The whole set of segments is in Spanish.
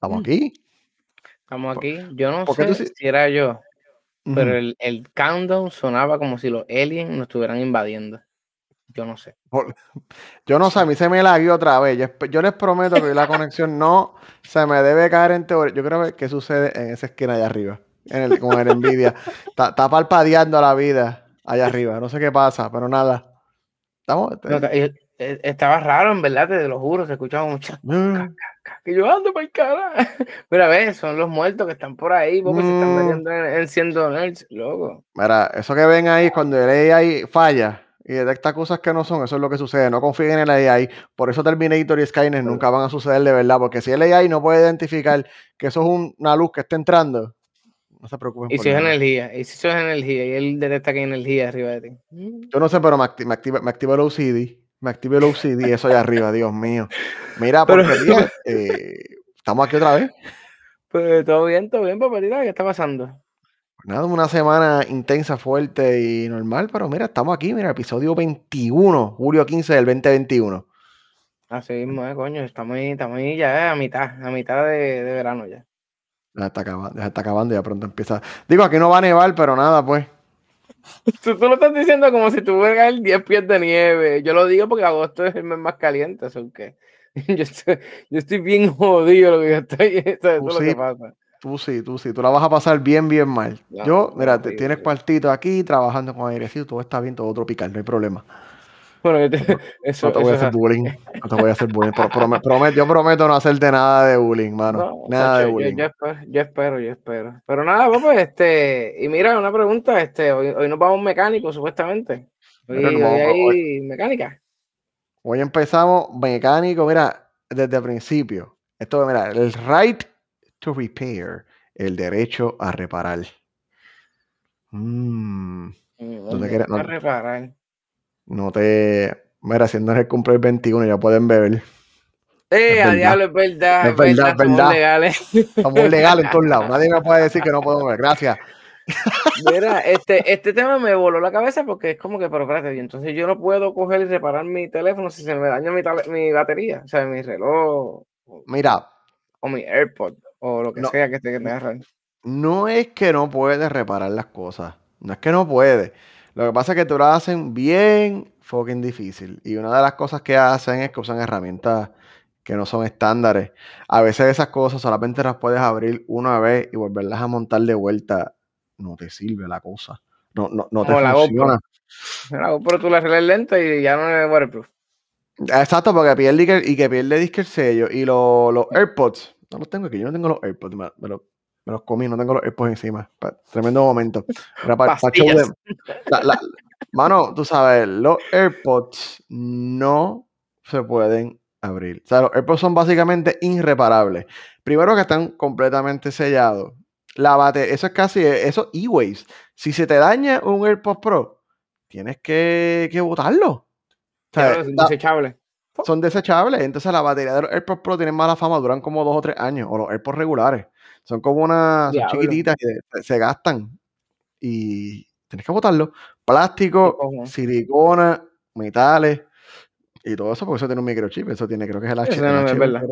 Estamos mm. aquí. Estamos aquí. Yo no sé si era yo, pero el, el, countdown sonaba como si los aliens nos estuvieran invadiendo. Yo no sé. Yo no sé, a mí se me laguió otra vez. Yo, les prometo que la conexión no se me debe caer en teoría. Yo creo que qué sucede en esa esquina allá arriba, en el, con el Nvidia. Está, está parpadeando la vida allá arriba. No sé qué pasa, pero nada. Estamos. Eh, estaba raro, en verdad, te lo juro, se escuchaba mucho. Mm. Que yo ando para el cara. Mira, ves, son los muertos que están por ahí, porque se están mm. metiendo en, siendo nerds, loco. Mira, eso que ven ahí, cuando el AI falla y detecta cosas que no son, eso es lo que sucede. No confíen en el AI. Por eso Terminator y Skynet nunca van a suceder de verdad, porque si el AI no puede identificar que eso es una luz que está entrando, no se preocupen. Y si es energía, y si eso es energía, y él detecta que hay energía arriba de ti. Yo no sé, pero me, activa, me activa el OCD me active el OCD, eso allá arriba, Dios mío. Mira, porque eh, estamos aquí otra vez. Pues todo bien, todo bien, papelita, ¿qué está pasando? Pues nada, una semana intensa, fuerte y normal, pero mira, estamos aquí, mira, episodio 21, julio 15 del 2021. Así mismo, eh, coño, estamos ahí, estamos ahí ya eh, a mitad, a mitad de, verano ya. Ya está acabando, ya está acabando, ya pronto empieza. Digo, aquí no va a nevar, pero nada, pues. Tú, lo estás diciendo como si tuviera el 10 pies de nieve. Yo lo digo porque agosto es el mes más caliente, eso que yo estoy, yo estoy bien jodido lo que yo estoy. Eso, es lo que pasa. Tú sí, tú sí, tú la vas a pasar bien, bien mal. yo, mira, tienes cuartito aquí, trabajando con airecito, todo está bien, todo tropical, no hay problema. Bueno, eso, no te voy a hacer bullying. No te voy a hacer bullying. prometo, yo prometo no hacerte nada de bullying, mano. nada de bullying. Yo, espero, yo, espero, Pero nada, pues, este. Y mira, una pregunta. Este, hoy, hoy nos vamos mecánicos, supuestamente. Hoy, hay mecánica. Hoy empezamos mecánico, mira, desde el principio. Esto, mira, el right to repair, el derecho a reparar. Mm. ¿Dónde quieres? No, reparar. No te. Mira, siendo el cumple el 21, ya pueden beber. Eh, a diablo, es verdad. Es verdad, es verdad. Somos legales. Somos legales en todos lados. Nadie me puede decir que no podemos beber. Gracias. Mira, este, este tema me voló la cabeza porque es como que, pero espérate, entonces yo no puedo coger y reparar mi teléfono si se me daña mi, mi batería, o sea, mi reloj. Mira. O mi AirPod, o lo que sea que te, que te No es que no puedes reparar las cosas. No es que no puedes. Lo que pasa es que tú lo hacen bien fucking difícil. Y una de las cosas que hacen es que usan herramientas que no son estándares. A veces esas cosas solamente las puedes abrir una vez y volverlas a montar de vuelta. No te sirve la cosa. No, no, no te funciona. Pero tú la arreglas lento y ya no es waterproof. Exacto, porque pierde y que pierde disque el sello. Y los, AirPods, no los tengo aquí, yo no tengo los AirPods, pero me los comí, no tengo los AirPods encima. tremendo momento. mano, tú sabes, los AirPods no se pueden abrir. O sea, los AirPods son básicamente irreparables. Primero que están completamente sellados. La bate, eso es casi, eso e-waves. Si se te daña un AirPods Pro, tienes que, que botarlo. son desechables. Son desechables. Entonces la batería de los AirPods Pro tienen mala fama, duran como dos o tres años. O los AirPods regulares. Son como unas chiquititas que se, gastan y tienes que botarlo. Plástico, silicona, metales y todo eso, porque eso tiene un microchip. Eso tiene, creo que es el H. No, es verdad.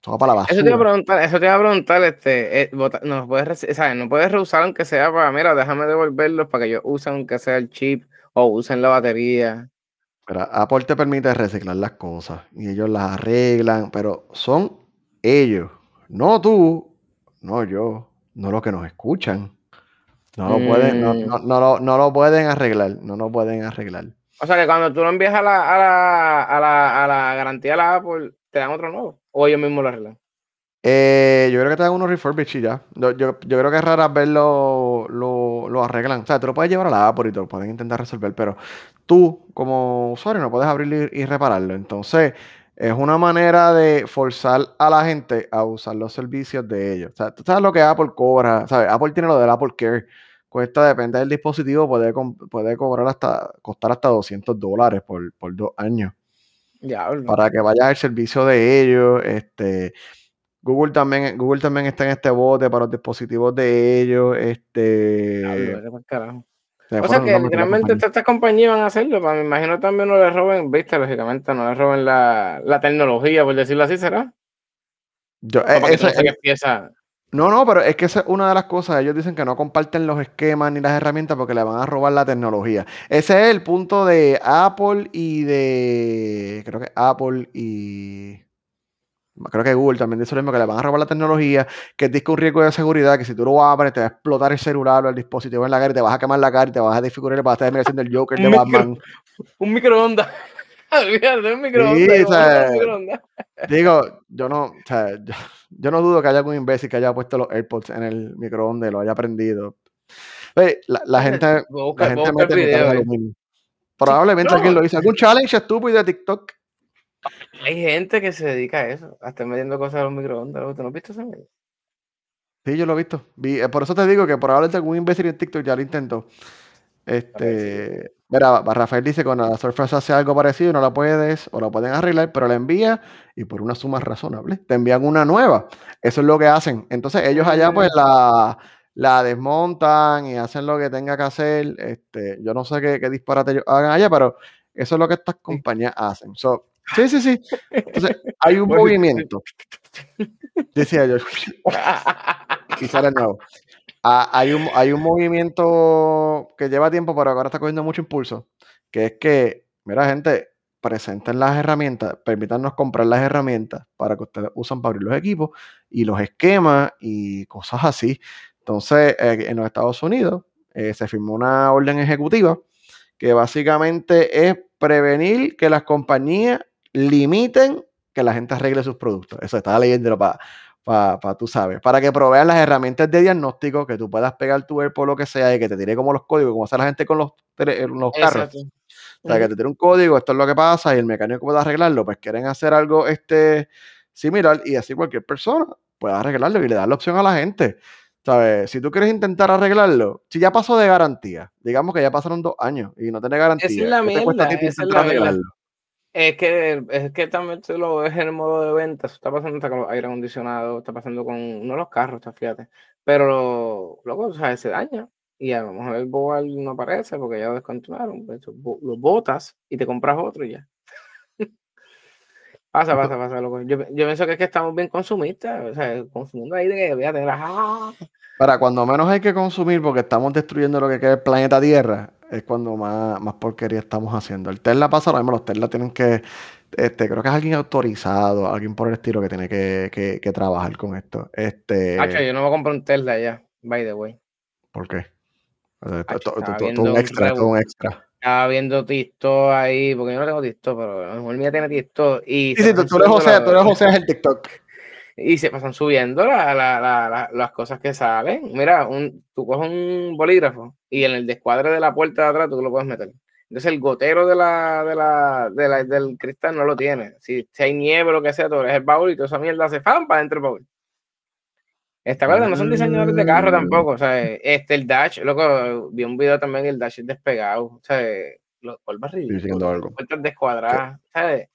Todo para la basura. Eso te iba a preguntar, eso te iba a preguntar, este, eh, no, puedes, ¿sabes? no puedes reusar aunque sea para, mira, déjame devolverlos para que ellos usen aunque sea el chip o usen la batería. Pero Apple te permite reciclar las cosas y ellos las arreglan, pero son ellos, no tú, no yo, no los que nos escuchan. No lo, pueden, no, mm. no, no, lo, pueden arreglar, no lo pueden arreglar. O sea que cuando tú lo envías a la, a la, a la, a la garantía de la Apple, ¿te dan otro nuevo? ¿O ellos mismos lo arreglan? Eh, yo creo que te dan unos refurbished y ya. Yo, yo, creo que es raro verlo lo, lo, arreglan. O sea, tú lo puedes llevar a la Apple y te lo pueden intentar resolver, pero tú, como usuario, no puedes abrirlo y repararlo. Entonces, es una manera de forzar a la gente a usar los servicios de ellos. O sea, tú sabes lo que Apple cobra, ¿sabes? Apple tiene lo del Apple Care. Cuesta, depende del dispositivo, puede, puede cobrar hasta, costar hasta 200 dólares por, dos años. Ya, para que vayas al servicio de ellos. Este, Google también, Google también está en este bote para los dispositivos de ellos. Este, o sea que literalmente estas compañías van a hacerlo, me imagino también no le roben, viste, lógicamente no le roben la, tecnología, por decirlo así, ¿será? Yo, eh, ese- no eh, pieza. no, no, pero es que esa es una de las cosas. Ellos dicen que no comparten los esquemas ni las herramientas porque le van a robar la tecnología. Ese es el punto de Apple y de. Creo que Apple y. Creo que Google también dice lo mismo, que le van a robar la tecnología, que es un riesgo de seguridad, que si tú lo abres te va a explotar el celular o el dispositivo en la cara y te vas a quemar la cara y te vas a desfigurar y vas a terminar siendo el Joker de micro- Batman. Un microondas. Un microondas. Sí, yo o sea, voy a poner un microondas. Digo, yo no, o sea, yo, yo no dudo que haya algún imbécil que haya puesto los AirPods en el microondas y lo haya prendido. Oye, la, la gente, la gente mete video. Probablemente no. alguien lo hizo. Algún challenge estúpido de TikTok. Hay gente que se dedica a eso, a estar metiendo cosas a los microondas. ¿Tú no has visto eso? Sí, yo lo he visto. Vi- eh, por eso te digo que probablemente algún imbécil en TikTok ya lo intentó. Este, mira, Rafael dice que cuando la Surface hace algo parecido, no la puedes o la pueden arreglar, pero la envía y por una suma razonable te envían una nueva. Eso es lo que hacen. Entonces ellos allá pues Mm. la, la desmontan y hacen lo que tenga que hacer. Este, yo no sé qué, qué disparate ellos hagan allá, pero eso es lo que estas compañías hacen. So, sí, sí, sí. Entonces hay un movimiento. Decía yo. y sale nuevo. Ah, hay, un, hay un movimiento que lleva tiempo, pero ahora está cogiendo mucho impulso, que es que, mira, gente, presenten las herramientas, permítanos comprar las herramientas para que ustedes usan para abrir los equipos y los esquemas y cosas así. Entonces, eh, en los Estados Unidos eh, se firmó una orden ejecutiva que básicamente es prevenir que las compañías limiten que la gente arregle sus productos. Eso estaba leyéndolo para para, tú sabes, para que provean las herramientas de diagnóstico, que tú puedas pegar tu AirPod lo que sea y que te tire como los códigos, como hace la gente con los, tele- los carros. O sea, que te tire un código, esto es lo que pasa y el mecánico puede arreglarlo, pues quieren hacer algo este, similar y así cualquier persona puede arreglarlo y le da la opción a la gente. ¿Sabes? Si tú quieres intentar arreglarlo, si ya pasó de garantía, digamos que ya pasaron dos años y no tiene garantía, Esa es la ¿qué te cuesta a ti intentar arreglarlo? Es que, es que también tú lo ves en el modo de venta. Eso está pasando hasta con los aire acondicionados, está pasando con uno de los carros, está, fíjate. Pero luego, o sea, se daña. Y a lo mejor el Boal no aparece porque ya lo descontinuaron. Pues, lo botas y te compras otro y ya. pasa, pasa, pasa, loco. Yo, yo pienso que es que estamos bien consumistas. O sea, consumiendo ahí de que voy a tener. ¡ah! Para cuando menos hay que consumir porque estamos destruyendo lo que queda del planeta Tierra, es cuando más, más porquería estamos haciendo. El Tesla pasa lo mismo, los Tesla tienen que, este, creo que es alguien autorizado, alguien por el estilo que tiene que, que- que trabajar con esto. Este, Hacho, yo no voy a comprar un Tesla ya, by the way. ¿por qué? Hacho, un extra, un. Estaba viendo TikTok ahí, porque yo no tengo TikTok, pero a lo mejor mía tiene TikTok. Y Sí, sí, tú, eres José, tú eres José es el TikTok. Y se pasan subiendo la- la- la- la- las cosas que salen. Mira, un, tú coges un bolígrafo y en el descuadre de la puerta de atrás tú lo puedes meter. Entonces el gotero de la, de la, de la- del cristal no lo tiene. Si, si hay nieve o lo que sea, tú eres el baúl y toda esa mierda se fan para dentro del baúl. Esta cosa no son diseñadores de carro Mm. tampoco. O sea, este, el dash, loco, vi un video también, el dash es despegado. O sea, los polvas diciendo ridículos, algo. puertas descuadradas. ¿sabes?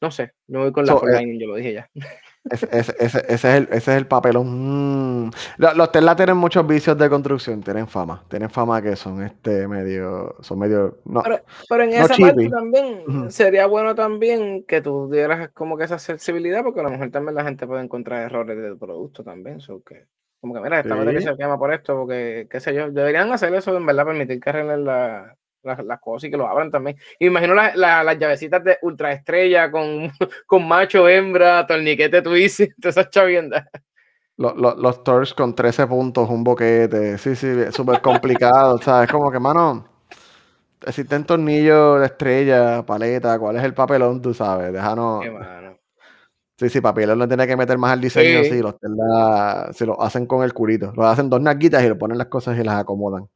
No sé, me voy con la So, eh, yo lo dije ya. Ese, ese- ese- ese es el, ese es el papelón. Mm. Los, los Tesla tienen muchos vicios de construcción, tienen fama. Tienen fama que son este medio. Son medio. No, Pero, pero en no esa parte también sería bueno también que tú dieras como que esa sensibilidad, porque a lo mejor también la gente puede encontrar errores del producto también. so que, como que, mira, esta Sí. se quema por esto, porque, qué sé yo, deberían hacer eso, en verdad, permitir que arreglen la- la- las cosas y que lo abran también. Y me imagino la- la- las llavecitas de ultra estrella con, con macho, hembra, torniquete twist, todas esas chaviendas. Los, los, los con 13 puntos, un boquete. Sí, sí, súper complicado. ¿Sabes? Como que, mano. Existen tornillos de estrella, paleta. ¿Cuál es el papelón? Tú sabes. Déjanos. Qué mano. Sí, sí, papelón no tiene que meter más al diseño. Sí. Sí, los. Si lo hacen con el curito. Lo hacen dos naguitas y lo ponen las cosas y las acomodan.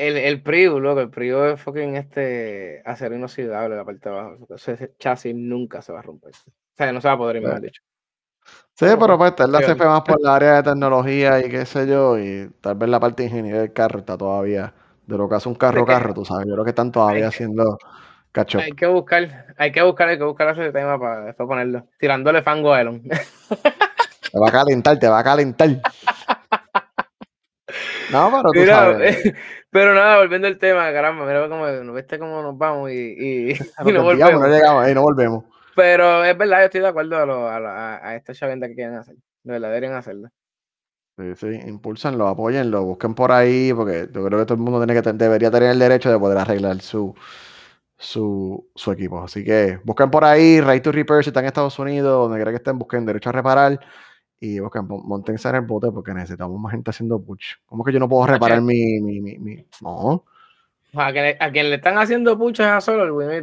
El, el Prius, loco, el Prius es fucking este acero inoxidable la parte de abajo. Ese, ese chasis nunca se va a romper. O sea, no se va a poder, Sí. mejor dicho. Sí, Pero, pues Tesla sí, se fue más por la área de tecnología y qué sé yo, y tal vez la parte de ingeniería del carro está todavía, de lo que hace un carro carro, tú sabes, yo creo que están todavía haciendo catch up. Hay que buscar, hay que buscar, hay que buscar ese tema para después ponerlo. Tirándole fango a Elon. Te va a calentar, te va a calentar. No, pero tú Mira, sabes. Pero nada, volviendo al tema, caramba, mira cómo, ¿no viste cómo nos vamos y, y, no desviamos, no volvemos. llegamos, ahí no volvemos. Pero es verdad, yo estoy de acuerdo a, a, a, esta chavienda que quieren hacer. De verdad, deberían hacerlo. Sí, sí, impulsenlo, apóyenlo, busquen por ahí, porque yo creo que todo el mundo tiene que, debería tener el derecho de poder arreglar su, su, su equipo. Así que busquen por ahí, Right to Repair si están en Estados Unidos, donde quiera que estén, busquen derecho a reparar y busquen, montense en el bote porque necesitamos más gente haciendo push. ¿Cómo que yo no puedo reparar mi, mi, mi, mi, No. A quien, a quien le están haciendo push es a solo el güey.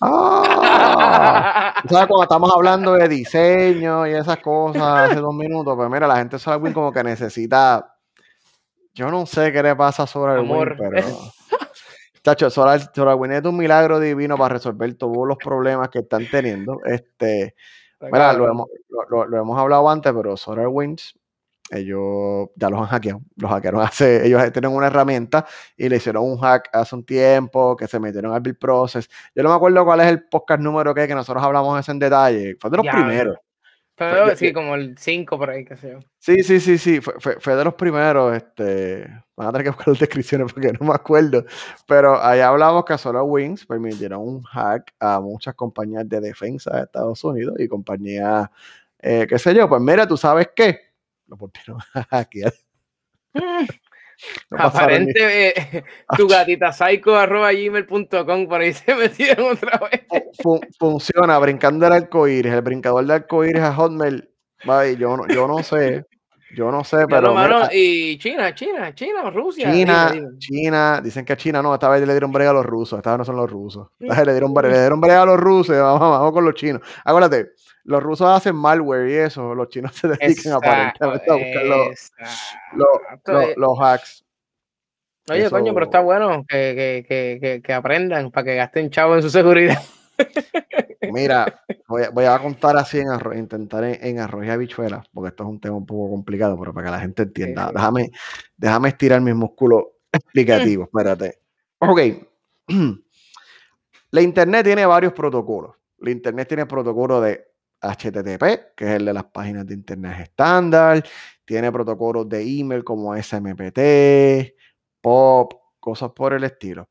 Ah, ¿Sabes cuando estamos hablando de diseño y esas cosas hace dos minutos? Pues mira, la gente de como que necesita. Yo no sé qué le pasa a SolarWinds, pero. Chacho, SolarWinds es un milagro divino para resolver todos los problemas que están teniendo. Este, mira, lo hemos, lo, lo hemos hablado antes, pero SolarWinds ellos ya los han hackeado. Los hackearon hace, ellos tienen una herramienta y le hicieron un hack hace un tiempo que se metieron al build process. Yo no me acuerdo cuál es el podcast número que, que nosotros hablamos ese en detalle. Fue de los primeros. Pero sí, como el 5 por ahí, qué sé yo. Sí, sí, sí, sí, fue, fue, de los primeros. Este, van a tener que buscar las descripciones porque no me acuerdo. Pero ahí hablamos que solo Wings permitieron un hack a muchas compañías de defensa de Estados Unidos y compañías, eh, qué sé yo. Pues mira, tú sabes qué lo volvieron a Aparente, eh, tu gatita psycho arroba gmail.com por ahí se metieron otra vez. funciona, brincando el arcoíris, el brincador de arcoíris a Hotmail. yo, no, yo no sé, yo no sé, pero. y China, China, China, Rusia. China, China, dicen que China no, esta vez le dieron brega a los rusos, esta vez no son los rusos. Esta vez le dieron, le dieron brega a los rusos, vamos, vamos con los chinos. Acuérdate, los rusos hacen malware y eso, los chinos se dedican aparentemente a buscar los, los, hacks. Oye, coño, pero está bueno que, que, que, que aprendan para que gasten chavo en su seguridad. Mira, voy a, contar así en arroz, intentar en, arroz y porque esto es un tema un poco complicado, pero para que la gente entienda. Déjame, déjame estirar mis músculos explicativos, espérate. Ok. La Internet tiene varios protocolos. La Internet tiene protocolo de HTTP, que es el de las páginas de Internet estándar. Tiene protocolos de email como SMPT, POP, cosas por el estilo.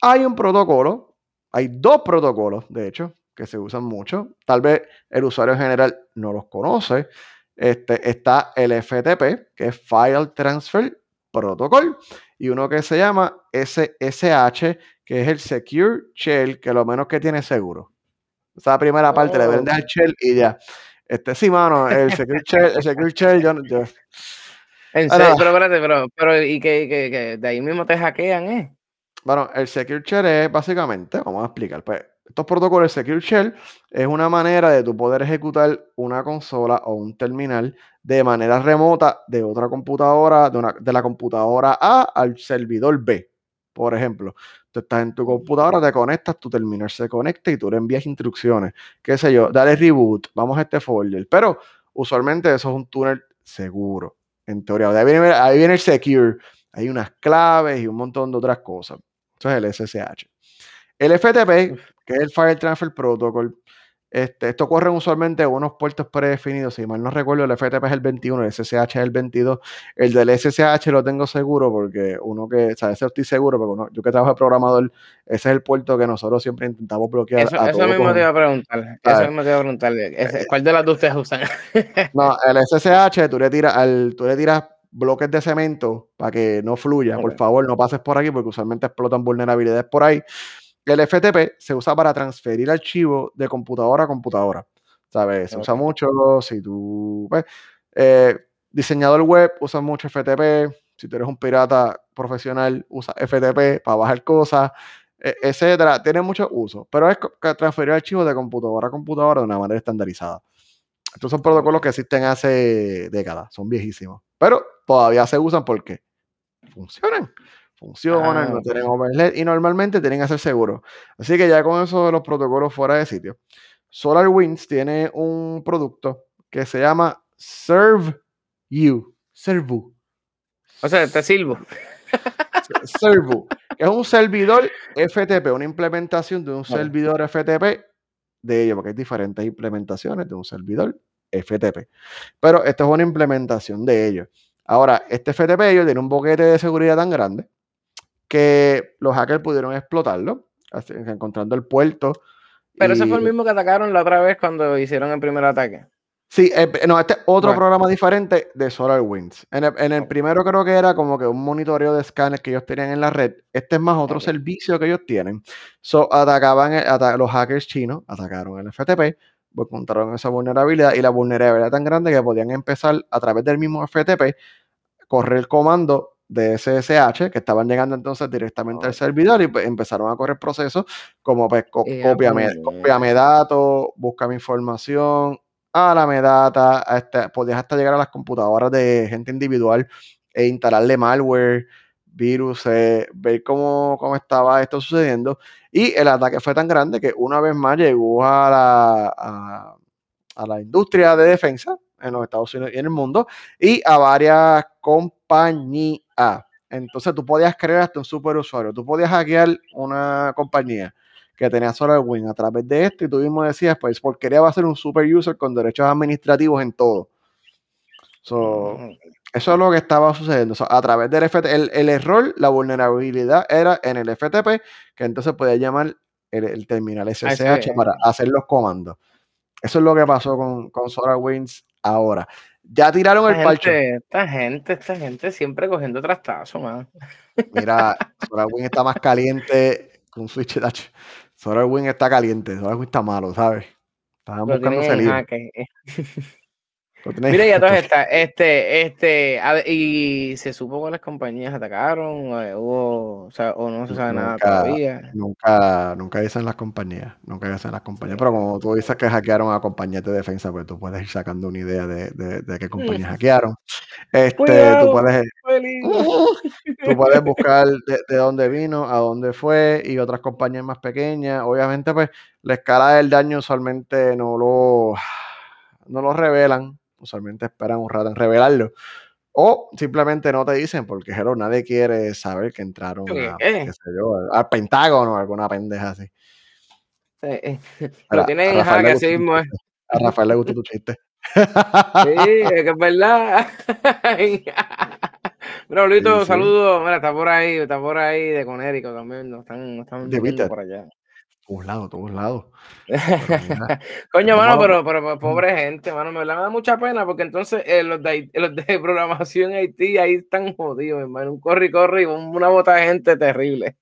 Hay un protocolo, hay dos protocolos, de hecho, que se usan mucho. Tal vez el usuario en general no los conoce. Este, está el FTP, que es File Transfer Protocol, y uno que se llama SSH, que es el Secure Shell, que lo menos que tiene seguro. Esa primera parte le vende al shell y ya. Este, sí, mano, el secure shell, el secure shell, yo, yo. En serio, pero espérate, pero, pero y que, que, que, de ahí mismo te hackean, ¿eh? Bueno, el secure shell es básicamente, vamos a explicar, pues, estos protocolos Secure Shell es una manera de tu poder ejecutar una consola o un terminal de manera remota de otra computadora, de, una, de la computadora A al servidor B. Por ejemplo, tú estás en tu computadora, te conectas, tu terminal se conecta y tú le envías instrucciones. Qué sé yo, dale reboot, vamos a este folder. Pero usualmente eso es un túnel seguro, en teoría. Ahí viene, ahí viene el secure. Hay unas claves y un montón de otras cosas. Eso es el SSH. El FTP, que es el File Transfer Protocol, este, esto corre usualmente unos puertos predefinidos. Si mal no recuerdo, el FTP es el 21, el SSH es el 22. El del SSH lo tengo seguro porque uno que, o sea, ese estoy seguro, porque uno, yo que trabajo de programador, ese es el puerto que nosotros siempre intentamos bloquear. Eso, eso mismo te iba a preguntar. Eso mismo te iba a preguntar. Eh, ¿Cuál de las dos ustedes usan? no, el SSH, tú le tiras, al, tú le tiras bloques de cemento para que no fluya. Por favor, no pases por aquí porque usualmente explotan vulnerabilidades por ahí. El FTP se usa para transferir archivos de computadora a computadora. ¿Sabes? Se usa mucho si tú. Pues, eh, diseñador web usa mucho FTP. Si tú eres un pirata profesional, usa FTP para bajar cosas, e, etcétera. Tiene mucho uso, pero es transferir archivos de computadora a computadora de una manera estandarizada. Estos son protocolos que existen hace décadas, son viejísimos, pero todavía se usan porque funcionan funcionan, no tienen overhead y normalmente tienen que ser seguros. Así que ya con eso de los protocolos fuera de sitio. SolarWinds tiene un producto que se llama Serve You. Servu. O sea, te sirvo. Servu. Es un servidor FTP, una implementación de un servidor FTP de ellos, porque hay diferentes implementaciones de un servidor FTP. Pero esta es una implementación de ellos. Ahora, este FTP ellos tiene un boquete de seguridad tan grande que los hackers pudieron explotarlo, encontrando el puerto Pero ese fue el mismo que atacaron la otra vez cuando hicieron el primer ataque. Sí, eh, no, este es otro programa diferente de SolarWinds. En el, en el primero creo que era como que un monitoreo de escáneres que ellos tenían en la red. Este es más otro servicio que ellos tienen. So, atacaban, los hackers chinos, atacaron el FTP, encontraron esa vulnerabilidad y la vulnerabilidad era tan grande que podían empezar a través del mismo FTP, correr el comando de SSH que estaban llegando entonces directamente al servidor y pues, empezaron a correr procesos como pues, copiame, datos, búscame información, a la metadata, este, podías hasta llegar a las computadoras de gente individual e instalarle malware, virus, ver cómo, cómo, estaba esto sucediendo. Y el ataque fue tan grande que una vez más llegó a la, a la industria de defensa en los Estados Unidos y en el mundo y a varias compañías. Entonces tú podías crear hasta un superusuario, tú podías hackear una compañía que tenía SolarWinds a través de esto y tú mismo decías, pues, porque quería va a ser un super user con derechos administrativos en todo. Mm. Eso es lo que estaba sucediendo. a través del FTP, el, error, la vulnerabilidad era en el FTP, que entonces podía llamar el, terminal SSH para hacer los comandos. Eso es lo que pasó con, con SolarWinds ahora. Ya tiraron el parche. Esta gente, esta gente siempre cogiendo trastazo, man. Mira, SolarWinds está más caliente con Switch Touch. SolarWinds está caliente, SolarWinds está malo, ¿sabes? Estaban buscando salir. Mira, ya todas estas, este, este, y se supo cuáles compañías atacaron, eh, hubo, o, sea, o no se sabe nada todavía. Nunca, nunca dicen las compañías, nunca dicen las compañías, pero como tú dices que hackearon a compañías de defensa, pues tú puedes ir sacando una idea de, de, qué compañías hackearon. Este, tú puedes, tú puedes buscar de, de, dónde vino, a dónde fue y otras compañías más pequeñas. Obviamente, pues la escala del daño usualmente no lo, no lo revelan usualmente esperan un rato en revelarlo. O simplemente no te dicen, porque hello, nadie quiere saber que entraron al Pentágono o alguna pendeja así. Eh, lo tienen en hack así mismo. A Rafael le gustó tu chiste. Sí, es que es verdad. Mira, Lito, saludos. Mira, está por ahí, está por ahí de Conérico también. Nos están, nos están por allá todos lados, todos lados. Coño, mano, pero, pero, pobre gente, mano, me da mucha pena porque entonces eh, los, de, los de programación Haití ahí están jodidos, hermano. Un corre y corre y una bota de gente terrible.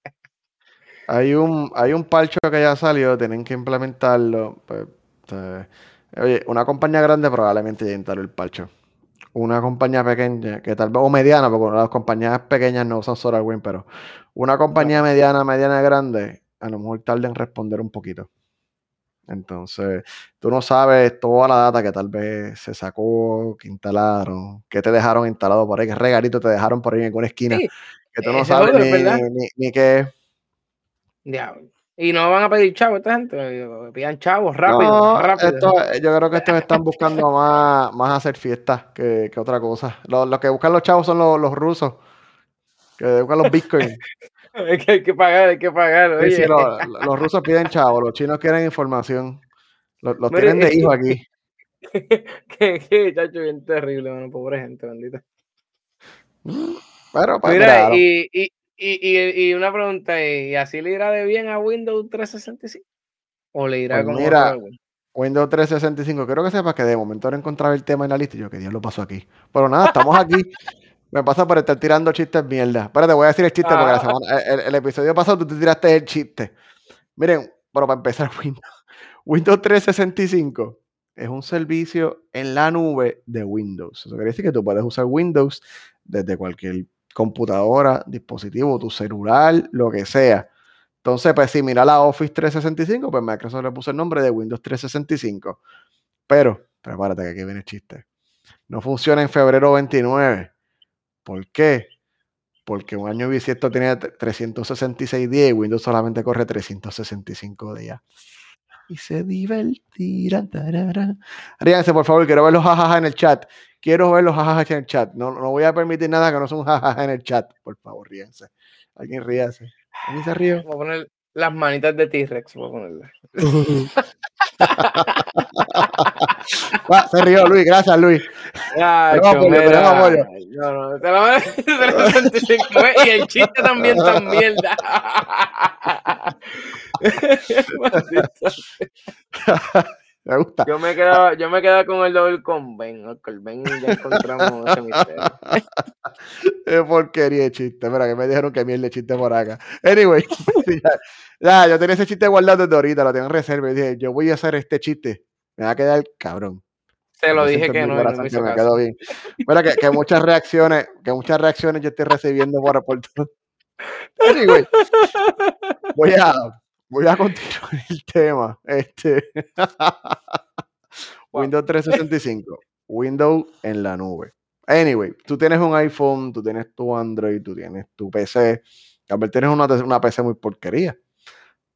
Hay un, hay un parcho que ya salió, tienen que implementarlo. Pues, oye, una compañía grande probablemente ya instaló el parcho. Una compañía pequeña, que tal vez, o mediana, porque las compañías pequeñas no usan SolarWinds, pero una compañía mediana, mediana, grande, a lo mejor tarda en responder un poquito. Entonces, tú no sabes toda la data que tal vez se sacó, que instalaron, que te dejaron instalado por ahí, qué regalito te dejaron por ahí en alguna esquina, que tú no sabes ni, ni, qué. Y no van a pedir chavos esta gente, pidan chavos rápido, rápido. yo creo que estos están buscando más, más hacer fiestas que, que otra cosa. Los, que buscan los chavos son los, los rusos, que buscan los bitcoins. que hay que pagar, hay que pagar. Oye. los, rusos piden chavo, los chinos quieren información. Los, tienen de hijo aquí. Qué chacho bien terrible, mano, pobre gente, bendita. Pero, pues, mira, y, y, y, y, una pregunta, ¿y así le irá de bien a Windows 365? ¿O le irá pues mira, Windows 365, creo que sepas que de momento no encontraba el tema en la lista y yo que Dios lo pasó aquí. Pero nada, estamos aquí. Me pasa por estar tirando chistes mierda. Pero te voy a decir el chiste porque la ah. el, episodio pasado tú te tiraste el chiste. Miren, bueno, para empezar, Windows, Windows 365 es un servicio en la nube de Windows. Eso quiere decir que tú puedes usar Windows desde cualquier computadora, dispositivo, tu celular, lo que sea. Entonces, pues si mira la Office 365, pues Microsoft le puso el nombre de Windows 365. Pero, prepárate que aquí viene el chiste. No funciona en febrero 29 ¿Por qué? Porque un año bisiesto tiene 366 días y Windows solamente corre 365 días. Y se divertirán. Ríanse, por favor, quiero ver los jajaja en el chat. Quiero ver los jajaja en el chat. No, no voy a permitir nada que no sea un jajaja en el chat. Por favor, ríanse. Alguien ríase. ¿Alguien se ríe? Voy a poner las manitas de T-Rex. Voy a ponerlas. se rió Luis, gracias Luis. Ya, No, no, te lo voy a 365 y el chiste también tan mierda. me gusta. Yo me quedo, yo me quedo con el doble con Ben. Con Ben ya encontramos ese misterio. Es porquería de chiste. Mira, que me dijeron que miel de chiste por acá. Anyway, ya, ya, yo tenía ese chiste guardado desde ahorita, lo tengo en reserva. Y dije, yo voy a hacer este chiste. Me va a quedar cabrón. Se lo dije que no, no me, me quedó bien. Mira, que, que, muchas reacciones, que muchas reacciones yo estoy recibiendo por, por Anyway, voy a, voy a continuar el tema. Este. Windows 365. Windows en la nube. Anyway, tú tienes un iPhone, tú tienes tu Android, tú tienes tu PC. A ver, tienes una, una PC muy porquería.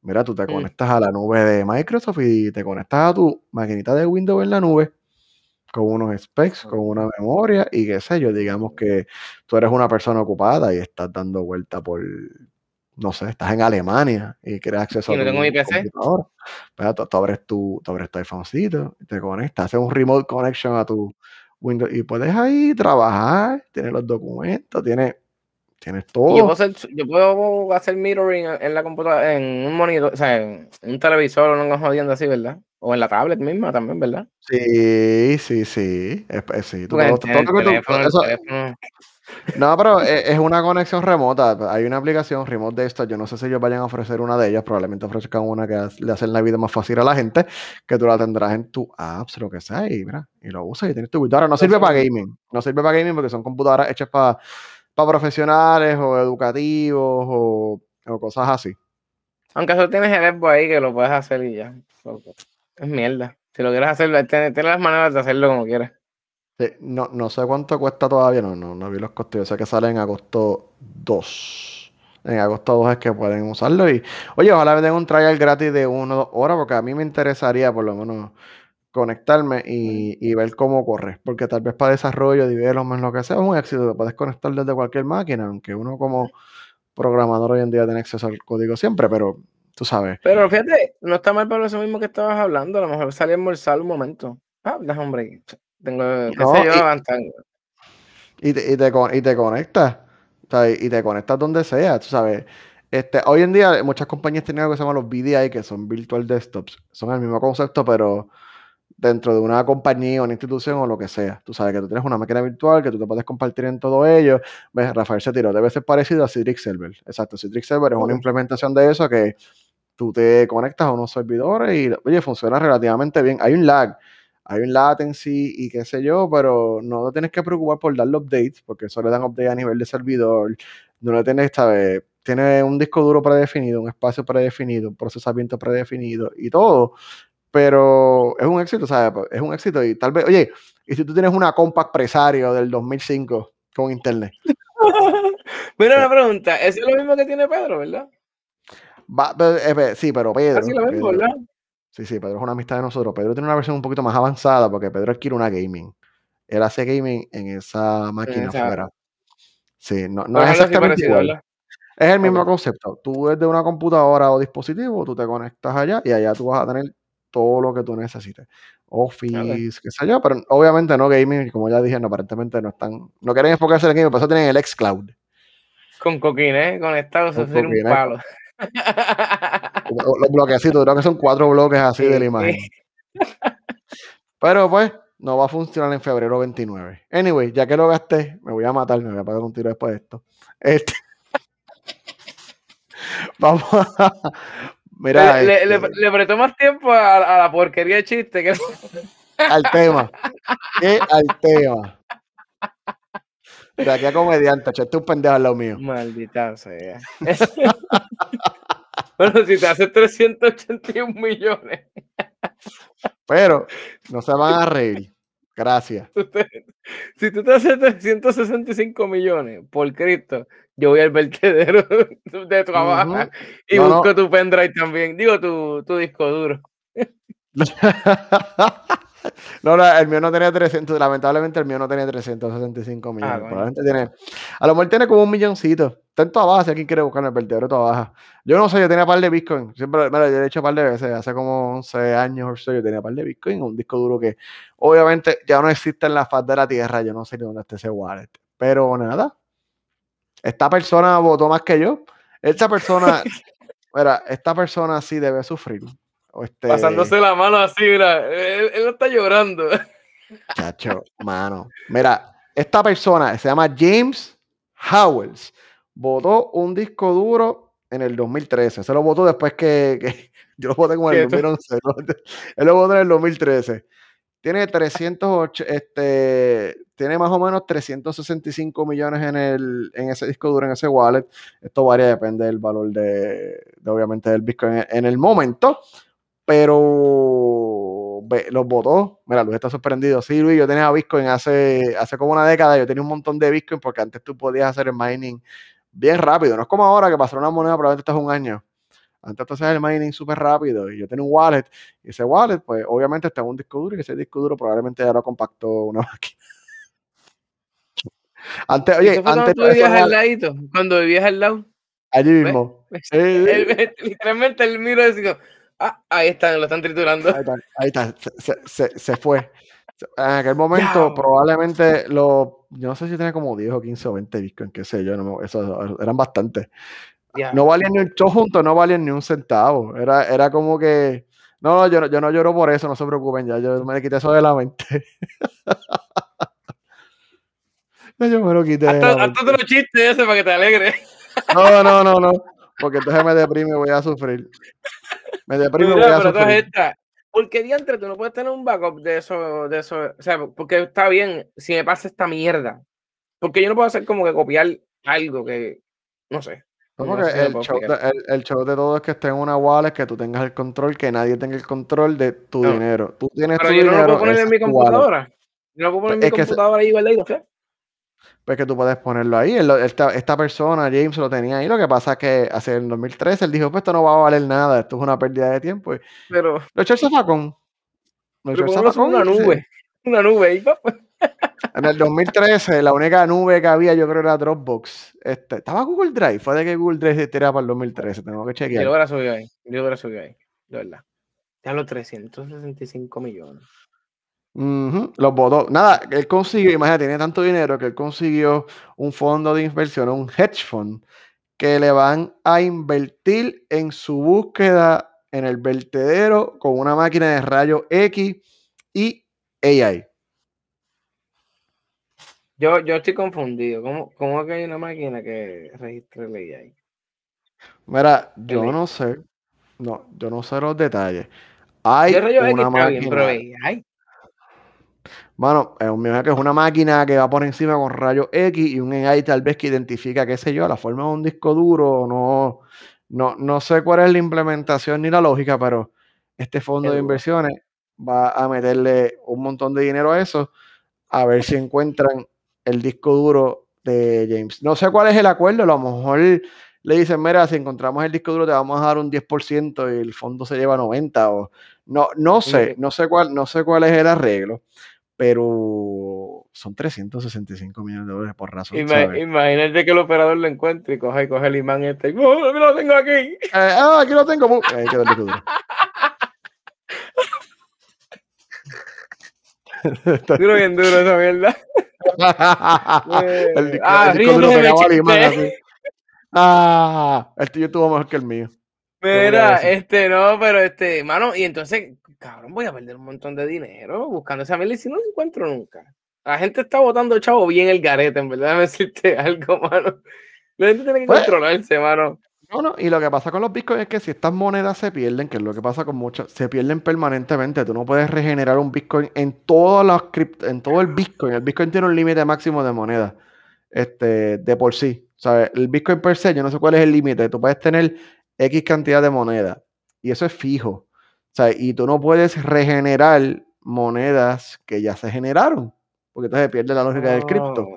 Mira, tú te conectas a la nube de Microsoft y te conectas a tu maquinita de Windows en la nube con unos specs, con una memoria y qué sé yo, digamos que tú eres una persona ocupada y estás dando vuelta por, no sé, estás en Alemania y quieres acceso y no a tu tengo mi PC. Pero tú, tú, abres tu, tú abres tu iPhonecito te conectas, haces un remote connection a tu Windows y puedes ahí trabajar, tienes los documentos, tienes, tienes todo. Yo puedo, hacer, yo puedo hacer mirroring en la computadora, en un monitor, o sea, en un televisor o no jodiendo así, ¿verdad? O en la tablet misma también, ¿verdad? Sí, sí, sí. Es, es, sí. Tú, todo- todo teléfono, eso- No, pero es, es una conexión remota. Hay una aplicación remote de esto. Yo no sé si ellos vayan a ofrecer una de ellas. Probablemente ofrezcan una que le hace la vida más fácil a la gente. Que tú la tendrás en tu apps, lo que sea. Y mira, y lo usas y tienes tu computadora. No sirve para gaming. No sirve para gaming porque son computadoras hechas para profesionales o educativos o, cosas así. Aunque solo tienes el Xbox ahí que lo puedes hacer y ya. Es mierda. Si lo quieres hacer, tienes tienes las maneras de hacerlo como quieras. Sí, no, no sé cuánto cuesta todavía, no, no, no vi los costos. Yo sé que sale en agosto 2. En agosto 2 es que pueden usarlo. Y, oye, ojalá me den un trial gratis de 1 o 2 horas, porque a mí me interesaría por lo menos conectarme y, y ver cómo corre. Porque tal vez para desarrollo, development, lo que sea, es un éxito. Te puedes conectar desde cualquier máquina, aunque uno como programador hoy en día tiene acceso al código siempre, pero tú sabes. Pero fíjate, no está mal para eso mismo que estabas hablando. A lo mejor salí a almorzar un momento. Ah, hombre. Tengo, qué No, sé yo, y- te, y te, y te conectas. o sea, y te conectas donde sea, tú sabes. Este, hoy en día muchas compañías tienen algo que se llama los VDI, que son Virtual Desktops. Son el mismo concepto, pero dentro de una compañía, una institución o lo que sea. Tú sabes que tú tienes una máquina virtual que tú te puedes compartir en todo ello. ¿Ves? Rafael se tiró. Debe ser parecido a Citrix Server. Exacto, Citrix Server es una implementación de eso que tú te conectas a unos servidores y, oye, funciona relativamente bien. Hay un lag, hay un latency y qué sé yo, pero no te tienes que preocupar por darle updates, porque eso le dan update a nivel de servidor. No le tienes, ¿sabes? Tiene un disco duro predefinido, un espacio predefinido, un procesamiento predefinido y todo. Pero es un éxito, ¿sabes? Es un éxito y tal vez, oye, y si tú tienes una Compact Presario del 2005 con internet, Mira una pregunta, eso es lo mismo que tiene Pedro, ¿verdad? va- eh, pe- sí, pero Pedro, Casi lo mismo, Pedro- ¿verdad? Sí, sí, Pedro es una amistad de nosotros. Pedro tiene una versión un poquito más avanzada porque Pedro adquiere una gaming. Él hace gaming en esa máquina esa- afuera. Sí, no, no es exactamente igual. Es el mismo concepto. Tú desde una computadora o dispositivo, tú te conectas allá y allá tú vas a tener todo lo que tú necesites. Office, qué sé yo, pero obviamente no gaming, como ya dije, no, aparentemente no están, no quieren enfocarse en el gaming, por eso tienen el xCloud. Con coquines conectados, eso sería un palo. Los bloquecitos, creo que son cuatro bloques así de la imagen. Pero pues, no va a funcionar en febrero 29. Anyway, ya que lo gasté, me voy a matar, me voy a pagar un tiro después de esto. Este... Vamos a... Mira, le, este, le prestó más tiempo a, a la porquería de chiste que al tema. ¿Qué al tema? De aquí a comediante, echaste un pendejo al lado mío. Maldita sea. Bueno, si te haces 381 millones, Pero no se van a reír. Gracias. si tú te haces 365 millones, por Cristo, yo voy al vertedero de trabajo Ujú. y No, no. busco tu pendrive también. Digo, tu, tu disco duro. No, no, el mío no tenía 300, lamentablemente el mío no tenía 365 millones. Ah. Probablemente tiene, a lo mejor tiene como un milloncito. Está en toda baja, si alguien quiere buscar en el vertedero de toda baja. Yo no sé, yo tenía par de Bitcoin. Siempre, mira, yo he hecho par de veces, hace como 11 años o so, yo tenía par de Bitcoin, un disco duro que obviamente ya no existe en la faz de la tierra. Yo no sé ni dónde está ese wallet. Pero nada. Esta persona votó más que yo. Esta persona, mira, esta persona sí debe sufrir. Este, Pasándose la mano así, mira, él, él está llorando. Chacho, mano. Mira, esta persona se llama James Howells. Votó un disco duro en el 2013. Se lo votó después que, que yo lo voté como en el 2011. Él lo votó en el 2013. Tiene 308, este, tiene más o menos 365 millones en, el, en ese disco duro, en ese wallet. Esto varía, depende del valor de, de obviamente, del Bitcoin en, en el momento. Pero los votó. Mira, Luis está sorprendido. Sí, Luis, yo tenía Bitcoin hace, hace como una década. Yo tenía un montón de Bitcoin porque antes tú podías hacer el mining bien rápido. No es como ahora que pasó una moneda, probablemente estás un año. Antes tú hacías el mining súper rápido y yo tenía un wallet. Y ese wallet, pues obviamente está en un disco duro y ese disco duro probablemente ya lo compactó una máquina. Antes, oye, antes cuando tú vivías al ladito, cuando vivías al lado. Allí mismo. Literalmente el miro y dice, ah, ahí están, lo están triturando. Ahí está, ahí está se, se, se, fue. En aquel momento probablemente lo, yo no sé si tenía como 10 o 15 o 20 bitcoins, qué sé yo, no, eso, eran bastantes. Yeah. No valían ni un, todos juntos no valían ni un centavo. Era, era como que, no, yo, yo no lloro por eso, no se preocupen, ya yo me quité eso de la mente. yo me lo quité. Hasta, hasta te lo chiste ese para que te alegre. No, no, no, no. Porque entonces me deprime y voy a sufrir. Me deprime y voy a sufrir. Esta, porque diantre, tú no puedes tener un backup de eso, de eso. O sea, porque está bien si me pasa esta mierda. Porque yo no puedo hacer como que copiar algo que, no sé. No, no sé el, show de, el, el, show de, todo es que esté en una wallet, que tú tengas el control, que nadie tenga el control de tu no. dinero. Tú tienes Pero tu yo dinero. no lo puedo poner en mi computadora. Yo no lo puedo poner en es mi computadora se... ahí, ¿verdad? ¿sí? Pues que tú puedes ponerlo ahí. Esta, esta, persona, James, lo tenía ahí. Lo que pasa es que hace el 2013 él dijo: Pues esto no va a valer nada, esto es una pérdida de tiempo. Y pero. Lo echó el zafacón. Lo echó el zafacón. Una nube. Una nube ahí, papá. En el 2013, la única nube que había, yo creo, era Dropbox. Este, estaba Google Drive. Fue de que Google Drive era para el 2013. Tengo que chequear. Yo hubiera subido ahí. Yo hubiera subido ahí. De verdad. Ya los 365 millones. Uh -huh. Los votó. Nada, él consiguió, imagínate, tiene tanto dinero que él consiguió un fondo de inversión, un hedge fund, que le van a invertir en su búsqueda en el vertedero con una máquina de rayos X y AI. Yo, yo estoy confundido. ¿Cómo, ¿Cómo que hay una máquina que registre el AI? Mira, yo no sé. No, yo no sé los detalles. Hay una máquina. Bien, pero AI. Bueno, es un que es una máquina que va por encima con rayos X y un AI tal vez que identifica, qué sé yo, la forma de un disco duro. No, no, no sé cuál es la implementación ni la lógica, pero este fondo de inversiones va a meterle un montón de dinero a eso, a ver si encuentran el disco duro de James. No sé cuál es el acuerdo, a lo mejor le dicen, mira, si encontramos el disco duro te vamos a dar un 10% y el fondo se lleva 90 o no, no sé, no sé cuál, no sé cuál es el arreglo pero son 365 millones de dólares por razón. Ima imagínate que el operador lo encuentre y coge, y coge el imán este. Y, ¡Oh, lo tengo aquí! Eh, ah, aquí lo tengo. Ahí queda el duro. duro bien duro esa mierda. el ah, el disco duro pegaba al imán así. Ah, el tuyo estuvo mejor que el mío. Mira, este, no, pero este, mano, y entonces, cabrón, voy a perder un montón de dinero buscando esa mierda y si no lo encuentro nunca. La gente está votando chavo bien el garete, en verdad, me decirte algo, mano. La gente tiene que pues, controlarse, mano. No, no, y lo que pasa con los bitcoins es que si estas monedas se pierden, que es lo que pasa con muchas, se pierden permanentemente. Tú no puedes regenerar un bitcoin en todas las en todo el bitcoin. El bitcoin tiene un límite máximo de moneda, este, de por sí. ¿Sabes? El bitcoin per se, yo no sé cuál es el límite. Tú puedes tener X cantidad de moneda. Y eso es fijo. O sea, y tú no puedes regenerar monedas que ya se generaron. Porque entonces pierde la lógica oh. del cripto.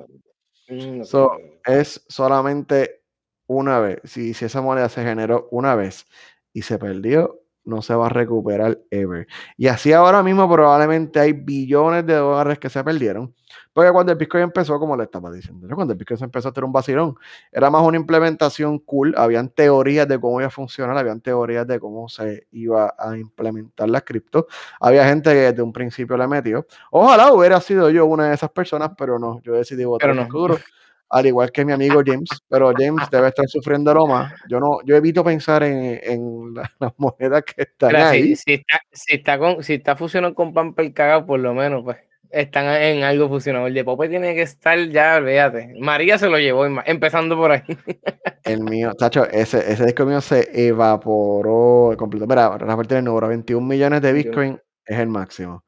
Mm, So, es solamente una vez. Si, si esa moneda se generó una vez y se perdió, no se va a recuperar ever. Y así ahora mismo probablemente hay billones de dólares que se perdieron. Porque cuando el Bitcoin empezó, como le estaba diciendo, cuando el Bitcoin se empezó a hacer un vacilón, era más una implementación cool, habían teorías de cómo iba a funcionar, habían teorías de cómo se iba a implementar la cripto. Había gente que desde un principio le metió. Ojalá hubiera sido yo una de esas personas, pero no, yo decidí votar Pero no. duro al igual que mi amigo James, pero James debe estar sufriendo lo más. Yo no, yo evito pensar en, en la- las monedas que están ahí. si, si está, si, está con, si está fusionado con Pamper cagado, por lo menos, pues están en algo fusionado. El de Pope tiene que estar ya, olvídate. María se lo llevó, em- empezando por ahí. El mío, tacho, ese, ese disco mío se evaporó completo. Mira, Rafael tiene el número 21 millones de 21. Bitcoin, es el máximo.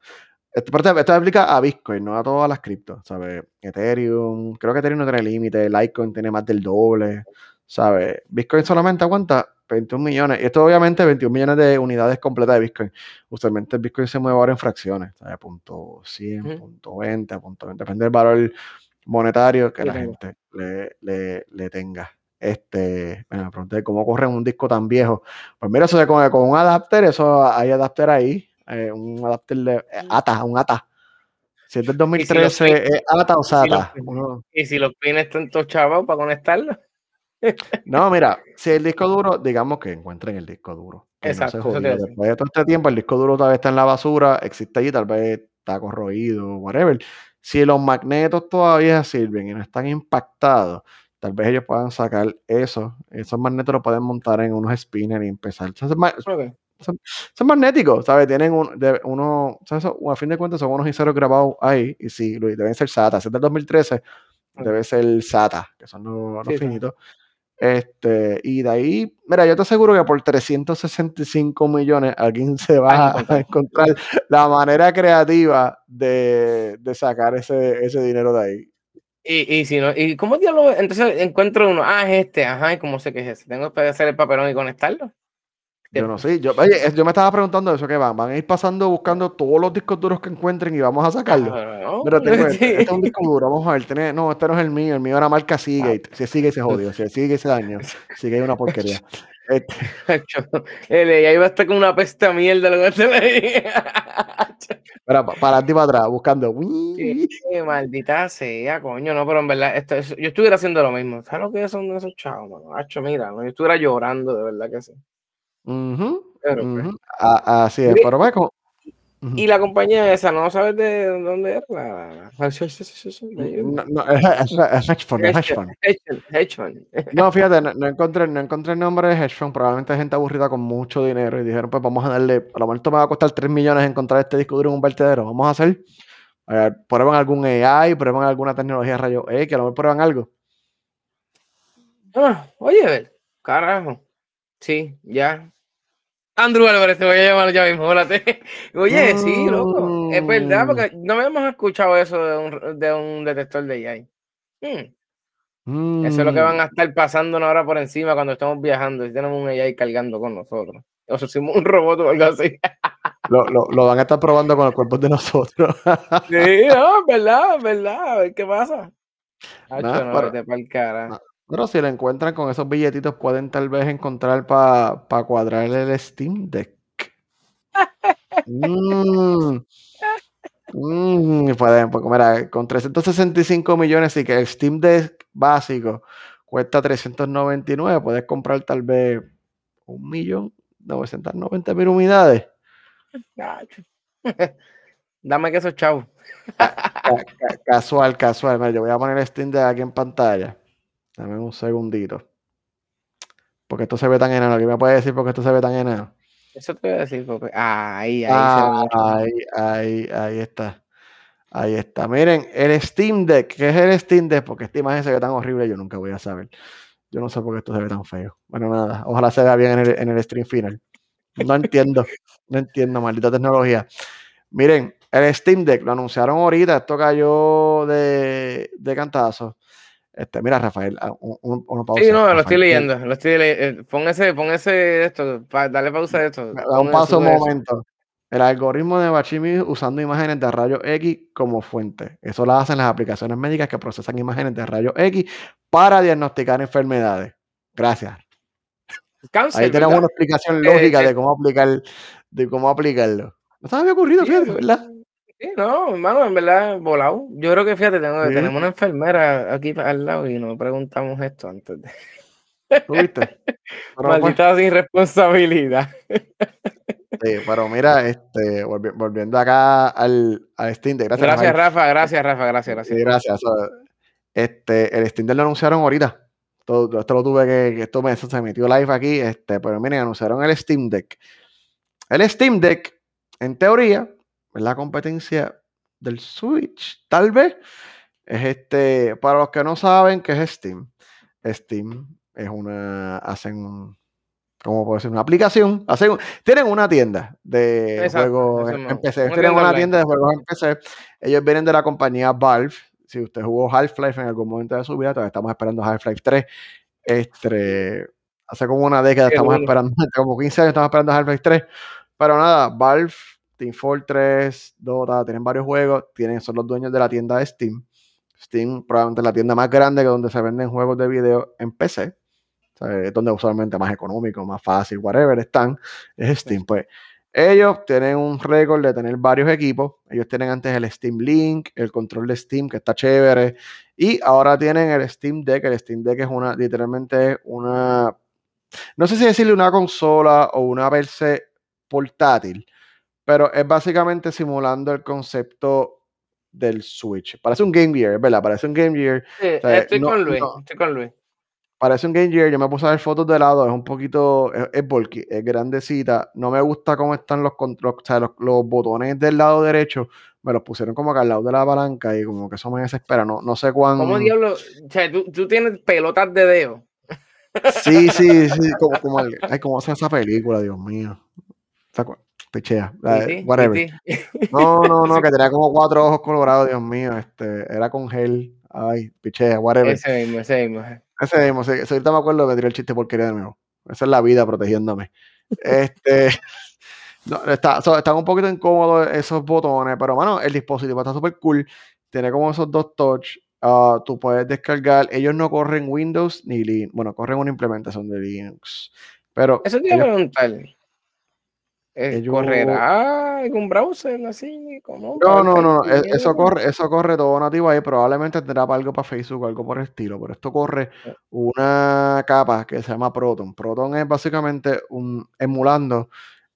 Esto, pero esto, aplica a Bitcoin, no a todas las criptos, ¿sabes? Ethereum, creo que Ethereum no tiene límite, Litecoin tiene más del doble, ¿sabes? Bitcoin solamente aguanta 21 millones, y esto obviamente 21 millones de unidades completas de Bitcoin. Usualmente el Bitcoin se mueve ahora en fracciones, ¿sabes? Punto 100, Ujú. punto 20, punto 20, depende del valor monetario que la tengo. gente le, le, le tenga. Este, bueno, me pregunté cómo corre un disco tan viejo. Pues mira, eso se come con un adapter, eso hay adapter ahí, eh, un adapter de eh, ATA, un ATA. Si es del 2013, ¿es ATA o si SATA? Uno- Y si los pines están todos chavos para conectarlos. No, mira, si el disco duro, digamos que encuentren el disco duro. Exacto, no. Después de todo este tiempo, el disco duro todavía está en la basura, existe allí, tal vez está corroído, whatever. Si los magnetos todavía sirven y no están impactados, tal vez ellos puedan sacar eso. Esos magnetos los pueden montar en unos spinners y empezar. Son magnéticos, ¿sabes? Tienen un, de, uno, a fin de cuentas son unos y ceros grabados ahí, y sí, Luis, deben ser SATA. Si es del 2013, debe ser SATA, que son los, los Sí, finitos. Este, y de ahí, mira, yo te aseguro que por 365 millones alguien se va a encontrar. la manera creativa de, de sacar ese, ese dinero de ahí. Y, y si no, ¿y cómo diablos? Entonces encuentro uno, ah, es este, ajá, ¿y cómo sé que es ese? Tengo que hacer el papelón y conectarlo. Yo no sé, yo, oye, yo me estaba preguntando eso, que van, van a ir pasando buscando todos los discos duros que encuentren y vamos a sacarlos. Mira, tengo este, sí. este es un disco duro, vamos a ver, no, este no es el mío, el mío era marca Seagate, si es Seagate se jodió, si es Seagate se dañó, Seagate es una porquería. Este, El ahí va a estar con una peste a mierda lo que te le para, para adelante y para atrás, buscando. Maldita sea, coño, no, pero en verdad, esto, es- yo estuviera haciendo lo mismo. ¿Sabes lo que son esos chavos, mano? Hacho, mira, no, yo estuviera llorando, de verdad que sí. Pero, a- así es, pero ve como-. Y la compañía esa, ¿no sabes de dónde era? La. No, no, es, es- es hedge fund, es hedge fund. Hedge fund, hedge fund. No, fíjate, no, no encontré, no encontré el nombre de hedge fund. Probablemente hay gente aburrida con mucho dinero y dijeron, pues vamos a darle, a lo mejor esto me va a costar 3 millones encontrar este disco duro en un vertedero. Vamos a hacer, eh, prueban algún AI, prueban alguna tecnología rayo X, a lo mejor prueban algo. Ah, oye, carajo. Sí, ya. Andrew Álvarez, te voy a llamar ya mismo, ólate. Oye, sí, loco. Es verdad, Mm. porque no habíamos escuchado eso de un, de un detector de AI. Hmm, Eso es lo que Mm. van a estar pasando ahora por encima cuando estamos viajando. Si tenemos un AI cargando con nosotros. O si hicimos un robot o algo así. Lo, lo- lo van a estar probando con los cuerpos de nosotros. Sí, no, es verdad, es verdad. A ver qué pasa. Hacho, Nah, no, pero- vete pa'l cara. nah. Pero si lo encuentran con esos billetitos, pueden tal vez encontrar para cuadrar el Steam Deck. Mm. Mm, pueden, porque mira, con 365 millones y que el Steam Deck básico cuesta 399, puedes comprar tal vez un millón 990 mil unidades. Dame que. Ca- ca- casual, casual. Mira, yo voy a poner el Steam Deck aquí en pantalla. Dame un segundito. Porque esto se ve tan enano. ¿Qué me puede decir porque esto se ve tan enano? Eso te voy a decir, porque ahí, ahí se Ah, mucho. ahí, ahí, ahí está. Ahí está. Miren, el Steam Deck. ¿Qué es el Steam Deck? Porque esta imagen se ve tan horrible, yo nunca voy a saber. Yo no sé por qué esto se ve tan feo. Bueno, nada. Ojalá se vea bien en el, en el stream final. No entiendo. No entiendo, maldita tecnología. Miren, el Steam Deck lo anunciaron ahorita. Esto cayó de, de cantazo. Este, mira, Rafael, ah, un, un- una pausa. Sí, no, lo estoy leyendo, lo estoy leyendo. Pon ese, pon ese, esto, pa- dale pausa a esto. Da un paso un momento. El algoritmo de Bachimi usando imágenes de rayos X como fuente. Eso lo hacen las aplicaciones médicas que procesan imágenes de rayos X para diagnosticar enfermedades. Gracias. Ahí tenemos una explicación lógica de cómo aplicar, de cómo aplicarlo. No se me había ocurrido, fíjate, ¿verdad? Sí, no, hermano, en verdad, volado. Yo creo que, fíjate, tenemos una enfermera aquí al lado y no preguntamos esto antes de. ¿Tuviste? Maldita pues irresponsabilidad. Sí, pero mira, este, volviendo acá al, al Steam Deck. Gracias, gracias Rafa, gracias, Rafa, gracias, gracias. gracias. Este, el Steam Deck lo anunciaron ahorita. Todo, esto lo tuve que, esto me, se metió live aquí, este, pero miren, anunciaron el Steam Deck. El Steam Deck, en teoría, es la competencia del Switch, tal vez. Es este, para los que no saben qué es Steam. Steam es una, hacen, ¿cómo puedo decir? Una aplicación, hacen, tienen una tienda de juegos en, PC, tienen una tienda de juegos en PC, ellos vienen de la compañía Valve, si usted jugó Half-Life en algún momento de su vida, todavía estamos esperando Half-Life 3, este, hace como una década estamos esperando, como 15 años estamos esperando Half-Life 3, pero nada, Valve, Team Fortress, Dota, tienen varios juegos, tienen, son los dueños de la tienda de Steam, Steam probablemente la tienda más grande que donde se venden juegos de video en PC, es donde usualmente más económico, más fácil, whatever están, es Steam. Pues ellos tienen un récord de tener varios equipos. Ellos tienen antes el Steam Link, el control de Steam, que está chévere. Y ahora tienen el Steam Deck. El Steam Deck es una, literalmente una, no sé si decirle una consola o una verse portátil, pero es básicamente simulando el concepto del Switch. Parece un Game Gear, ¿verdad? Parece un Game Gear. estoy, con Luis, estoy con Luis parece un Game Gear. Yo me puse a ver fotos de lado, es un poquito, es, bulky, es grandecita. No me gusta cómo están los, o sea, los, botones del lado derecho. Me los pusieron como acá al lado de la palanca y como que eso me desespera. No, no sé cuándo. ¿Cómo diablo? O sea, tú, tú tienes pelotas de dedo. Sí, sí, sí. Como, como ay, ¿cómo hace esa película, Dios mío? Pichea. Whatever. No, no, no, que tenía como cuatro ojos colorados, Dios mío. Este, era con gel. Ay, pichea, whatever. Ese mismo, ese mismo. Ese mismo, sí, ahorita me acuerdo de tirar el chiste porquería de nuevo. Esa es la vida protegiéndome. este, está, están un poquito incómodos esos botones, pero bueno, el dispositivo está súper cool. Tiene como esos dos touch. Ah, tú puedes descargar. Ellos no corren Windows ni Linux. Bueno, corren una implementación de Linux. Pero Eso te iba a preguntar. Eh, ¿Correrá algún browser así? Como no, no, no, e, eso corre, eso corre todo nativo ahí, probablemente tendrá algo para Facebook o algo por el estilo, pero esto corre ah. una capa que se llama Proton. Proton es básicamente un emulando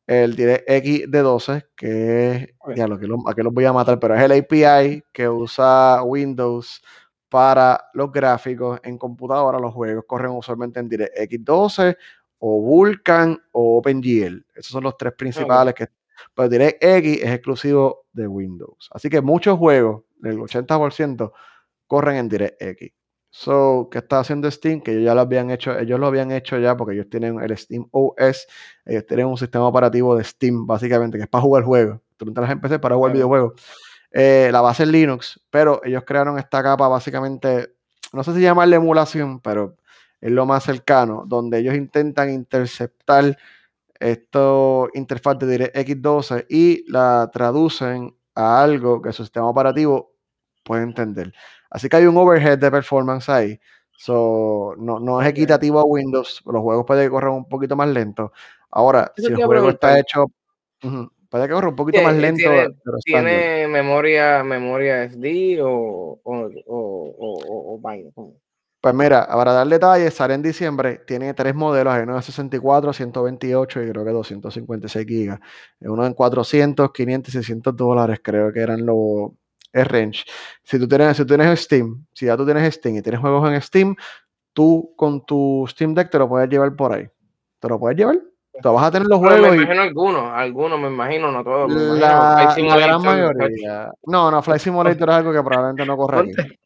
el DirectX de 12, que es, ya lo que aquí los voy a matar, pero es el API que usa Windows para los gráficos en computadora. Los juegos corren usualmente en DirectX 12 o Vulkan o OpenGL. Esos son los tres principales que... Pero DirectX es exclusivo de Windows. Así que muchos juegos, el 80%, corren en DirectX. So, ¿qué está haciendo Steam? Que ellos ya lo habían hecho, ellos lo habían hecho ya porque ellos tienen el Steam OS, ellos tienen un sistema operativo de Steam, básicamente, que es para jugar juegos. Tú no te las empecé para jugar videojuegos. Eh, la base es Linux, pero ellos crearon esta capa básicamente, no sé si llamarle emulación, pero es lo más cercano, donde ellos intentan interceptar esto interfaz de DirectX 12 y la traducen a algo que su sistema operativo puede entender. Así que hay un overhead de performance ahí. So, no, no es equitativo a Windows, los juegos pueden correr un poquito más lento. Ahora, si el juego está hecho, puede que corra un poquito más lento. ¿Tiene, memoria, memoria SD o, o, o, o, pues mira, para dar detalles, sale en diciembre, tiene tres modelos, hay uno de 64, 128 y creo que 256 gigas. Uno en 400, 500 y 600 dólares, creo que eran los range. Si tú, tienes, si tú tienes Steam, si ya tú tienes Steam y tienes juegos en Steam, tú con tu Steam Deck te lo puedes llevar por ahí. ¿Te lo puedes llevar? Tú vas a tener los juegos. Me imagino algunos, algunos me imagino, no todos. La, gran mayoría. No, no, Flight Simulator es algo que probablemente no corre aquí.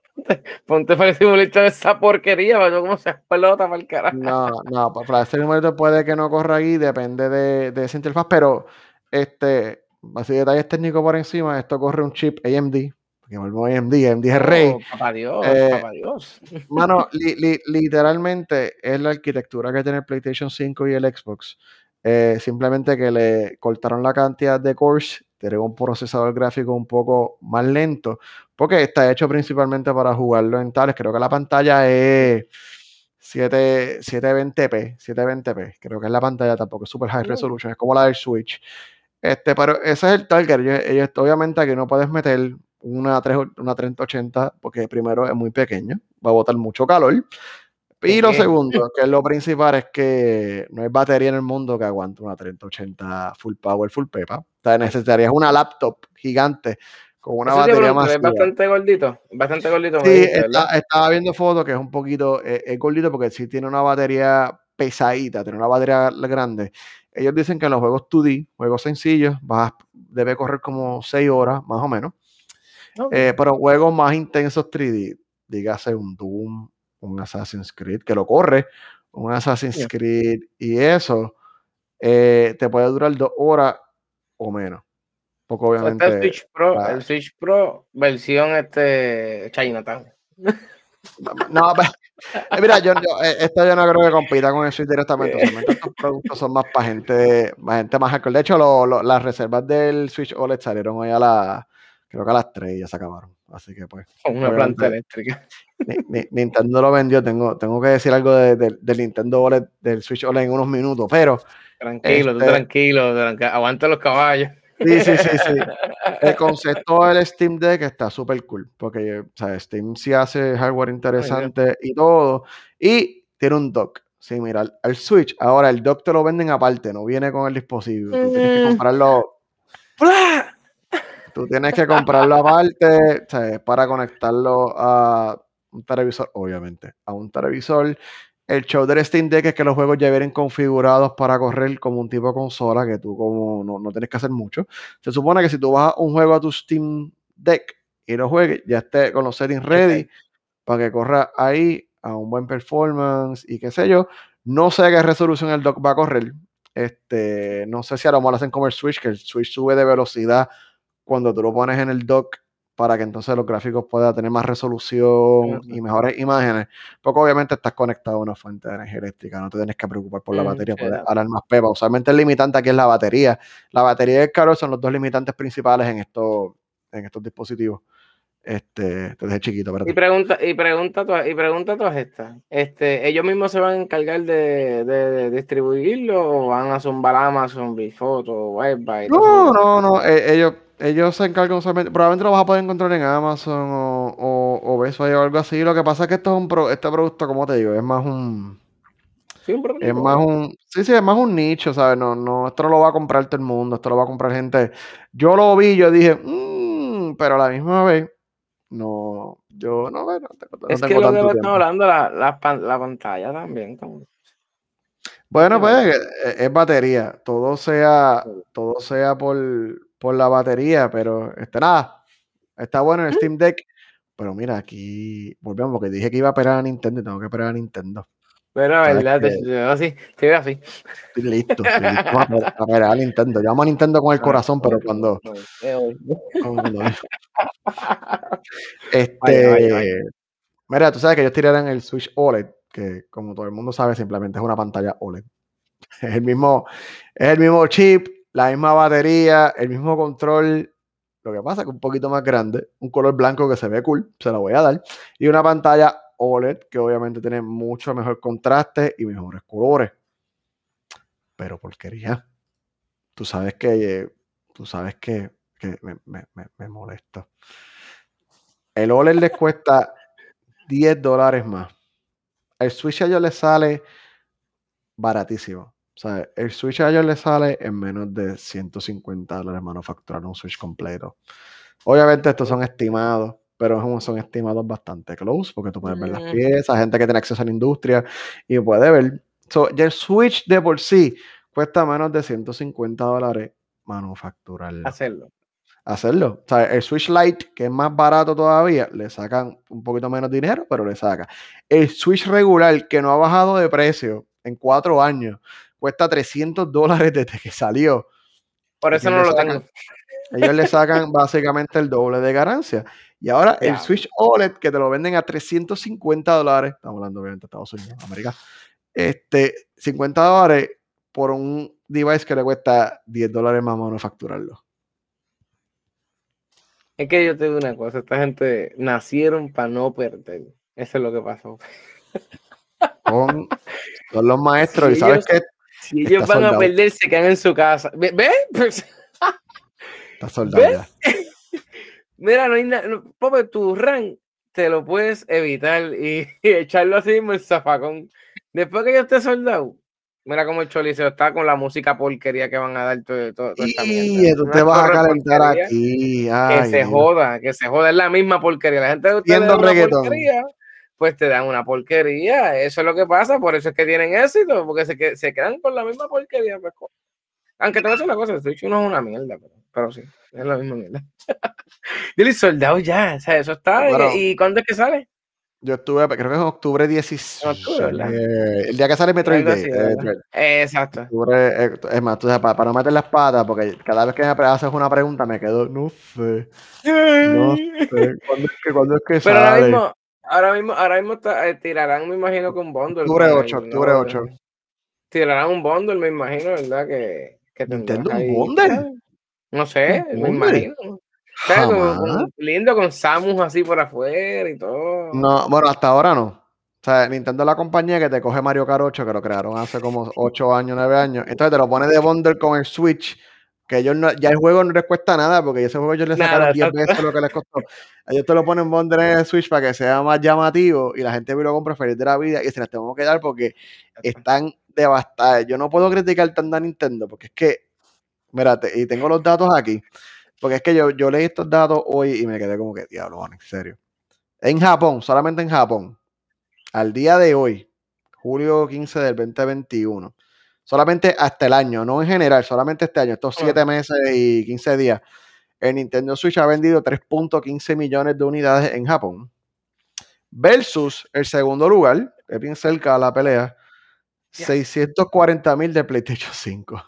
Ponte Flight Simulator esa porquería, para cómo se explota para el carajo. No, no, Flight Simulator puede que no corra ahí, depende de, de esa interfaz, pero este, así detalles técnicos por encima, esto corre un chip AMD, porque vuelvo AMD, AMD es rey. Papá Dios, eh, papá Dios. Mano, literalmente es la arquitectura que tiene el PlayStation 5 y el Xbox. Eh, simplemente que le cortaron la cantidad de cores, tiene un procesador gráfico un poco más lento, porque está hecho principalmente para jugarlo en tales. Creo que la pantalla es 7, 720p, 720p, creo que es la pantalla tampoco es super high resolution, es como la del Switch. Este, pero ese es el target. Ellos, obviamente aquí no puedes meter una, 3, una 3080 porque primero es muy pequeño, va a botar mucho calor. Y lo segundo, que es lo principal, es que no hay batería en el mundo que aguante una 3080 full power, full pepa. O sea, necesitarías una laptop gigante con una batería más. Es bastante gordito, bastante gordito. Sí, estaba viendo fotos que es un poquito, eh, es gordito porque sí tiene una batería pesadita, tiene una batería grande. Ellos dicen que en los juegos 2D, juegos sencillos, vas, debe correr como 6 horas, más o menos. Eh, pero juegos más intensos 3D, dígase un Doom, un Assassin's Creed, que lo corre, un Assassin's Creed y eso, eh, te puede durar dos horas o menos. Porque obviamente. el Switch Pro, el Switch Pro versión este Chinatown. No, pues, eh, mira, yo, eh, esto yo no creo que compita con el Switch directamente. estos productos son más para gente, más gente más De hecho, las reservas del Switch OLED salieron hoy a las, creo que a las 3 ya se acabaron. Así que pues. una planta eléctrica. Nintendo lo vendió. Tengo, tengo que decir algo del Nintendo OLED, del Switch OLED en unos minutos, pero. Tranquilo, tú este tranquilo, aguanta los caballos. Sí, sí, sí, sí. El concepto del Steam Deck está súper cool, porque o sea, Steam sí hace hardware interesante y todo, y tiene un dock. Sí, mira, el Switch, ahora el dock te lo venden aparte, no viene con el dispositivo. Tú tienes que mm. comprarlo. Tú tienes que comprarlo aparte para conectarlo a un televisor, obviamente, a un televisor el show del Steam Deck es que los juegos ya vienen configurados para correr como un tipo de consola que tú como no, tienes que hacer mucho. Se supone que si tú vas un juego a tu Steam Deck y lo juegues, ya esté con los settings ready para que corra ahí a un buen performance y qué sé yo. No sé qué resolución el dock va a correr. Este, no sé si a lo mejor hacen como el Switch, que el Switch sube de velocidad cuando tú lo pones en el dock para que entonces los gráficos puedan tener más resolución y mejores imágenes, porque obviamente estás conectado a una fuente de energía eléctrica, no te tienes que preocupar por la mm, batería, puedes hablar más pepa. Usualmente el limitante aquí es la batería. La batería y el calor son los dos limitantes principales en estos, en estos dispositivos. Este, desde chiquito. Y pregunta, y pregunta, y pregunta todas estas. Este, ¿Ellos mismos se van a encargar de, distribuirlo o van a zumbar Amazon, Bifoto, Webby? No, no, no. Eh, ellos ellos se encargan probablemente lo vas a poder encontrar en Amazon o, o, o o algo así. Lo que pasa es que esto es un pro, este producto, como te digo, es más un. Sí, un es más un. Sí, sí, es más un nicho, ¿sabes? No, no, esto no lo va a comprar todo el mundo, esto lo va a comprar gente. Yo lo vi, yo dije, mmm, pero a la misma vez, no, yo no, bueno, no, es que lo que estamos hablando, la, la, la, pantalla también. Bueno, pues es, batería, todo sea, todo sea por, por la batería, pero este, nada, está bueno en el Steam Deck. Pero mira, aquí volvemos porque dije que iba a operar a Nintendo y tengo que operar a Nintendo. Pero, verdad, yo así, estoy así. Estoy listo, estoy listo a operar a Nintendo. Yo amo a Nintendo con el corazón, pero cuando. Este. Mira, tú sabes que ellos tiraron el Switch OLED, que como todo el mundo sabe, simplemente es una pantalla OLED. Es el mismo, es el mismo chip, la misma batería, el mismo control. Lo que pasa que un poquito más grande, un color blanco que se ve cool, se lo voy a dar, y una pantalla OLED que obviamente tiene mucho mejor contraste y mejores colores. Pero porquería. Tú sabes que, tú sabes que, me, molesta. El OLED les cuesta 10 dólares más. El Switch a ellos les sale baratísimo. O sea, el Switch a ellos le sale en menos de 150 dólares manufacturar un Switch completo. Obviamente estos son estimados, pero son estimados bastante close porque tú puedes ver las piezas, gente que tiene acceso a la industria y puede ver. So, ya el Switch de por sí cuesta menos de 150 dólares manufacturarlo. Hacerlo. Hacerlo. O sea, el Switch Lite, que es más barato todavía, le sacan un poquito menos dinero, pero le saca. El Switch regular, que no ha bajado de precio en cuatro años, cuesta 300 dólares desde que salió. Por eso no lo tengo. Ellos le sacan básicamente el doble de ganancia. Y ahora el Switch OLED, que te lo venden a 350 dólares, estamos hablando obviamente de Estados Unidos, América, este, 50 dólares por un device que le cuesta 10 dólares más manufacturarlo. Es que yo te digo una cosa, esta gente nacieron para no perder. Eso es lo que pasó. Son los maestros y sabes que si ellos van a perder, se quedan en su casa. ¿Ves? Está soldado Mira, no hay nada. Pobre, tu rank te lo puedes evitar y, echarlo así mismo el zafacón. Después que yo esté soldado, mira cómo el Choliseo está con la música porquería que van a dar todo, todo, esta mierda. tú te vas a calentar aquí. que se joda, que se joda, es la misma porquería. La gente de ustedes porquería, pues te dan una porquería. Eso es lo que pasa, por eso es que tienen éxito, porque se, se quedan con la misma porquería. Pues, aunque te voy a decir una cosa, Switch no es una mierda, pero, pero sí, es la misma mierda. Yo le soldado ya, o sea, eso está. ¿Y cuándo es que sale? Yo estuve, creo que es octubre 16. Eh, el día que sale Metroid Day. Eh, Exacto. Octubre, eh, es más, tú sabes, para, para, no meter la espada, porque cada vez que me haces una pregunta me quedo, no sé. No sé. ¿Cuándo es que, ¿cuándo es que Pero ahora mismo, ahora mismo, ahora mismo tirarán, me imagino, con bundle. Octubre 8, octubre 8. Tirarán un bundle, me imagino, ¿verdad? Que, que ¿Nintendo un bundle? No sé, me imagino. lindo con Samus así por afuera y todo. No, bueno, hasta ahora no. O sea, Nintendo es la compañía que te coge Mario Kart 8, que lo crearon hace como 8 años, 9 años. Entonces te lo pone de bundle con el Switch, que ellos no, ya el juego no les cuesta nada, porque ese juego ellos le sacaron 10 veces lo que les costó. Ellos te lo ponen bundle en el Switch para que sea más llamativo y la gente lo compra feliz de la vida y se las tenemos que dar porque están devastadas. Yo no puedo criticar tanto a Nintendo, porque es que, mírate, y tengo los datos aquí. Porque es que yo, yo leí estos datos hoy y me quedé como que, diablo, en serio. En Japón, solamente en Japón, al día de hoy, julio 15 del 2021, solamente hasta el año, no en general, solamente este año, estos 7 ah. meses y 15 días, el Nintendo Switch ha vendido 3.15 millones de unidades en Japón. Versus el segundo lugar, que es bien cerca de la pelea, 640 mil de PlayStation 5.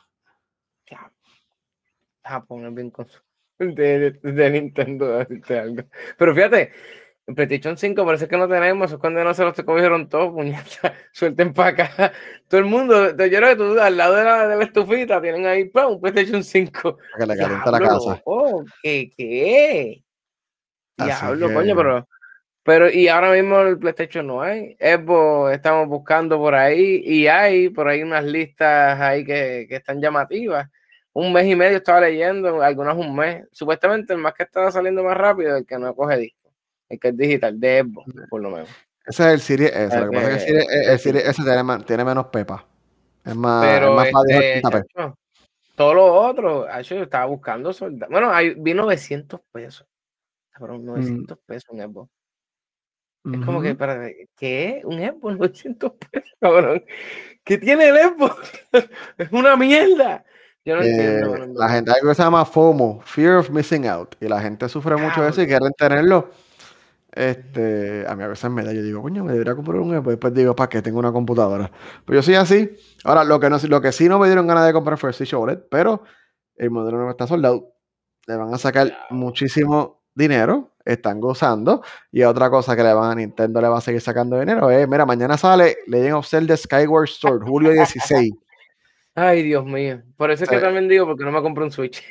Japón es bien de, Nintendo. Pero fíjate, en PlayStation 5 parece que no tenemos, es cuando no se los cogieron todos, puñeta, suelten para acá. Todo el mundo, yo creo que tú al lado de la, de la estufita tienen ahí un PlayStation 5. que le calienta la casa. Oh, ¿qué? ¿Qué? Diablo, coño, pero, pero y ahora mismo el PlayStation no hay. Xbox estamos buscando por ahí y hay por ahí unas listas ahí que, que están llamativas un mes y medio estaba leyendo, algunos un mes. Supuestamente el más que estaba saliendo más rápido es el que no coge disco, el que es digital, de Evo, por lo menos. Ese es el Siri S. Lo que pasa es que el Siri, S tiene, menos pepa. Es más, es más este, Todo lo otro, yo estaba buscando soldados. Bueno, hay, vi 900 pesos. Cabrón, 900 mm. pesos un Evo. Es como que, para, ¿qué? ¿Un Evo? 900 pesos, cabrón. ¿Qué tiene el Evo? es una mierda. Yo no entiendo. Eh, la gente, algo que se llama FOMO, Fear of Missing Out, y la gente sufre mucho de eso y quieren tenerlo. Este, a mí a veces me da, yo digo, coño, me debería comprar un Apple. Después digo, ¿para qué? Tengo una computadora. Pues yo soy así. Ahora, lo que, no, lo que sí no me dieron ganas de comprar fue el Switch OLED, pero el modelo no está soldado. Le van a sacar muchísimo dinero, están gozando. Y otra cosa que le van a Nintendo le va a seguir sacando dinero es, mira, mañana sale Legend of Zelda Skyward Sword, julio 16. Ay, Dios mío. Por eso es que también digo, porque no me compro un Switch.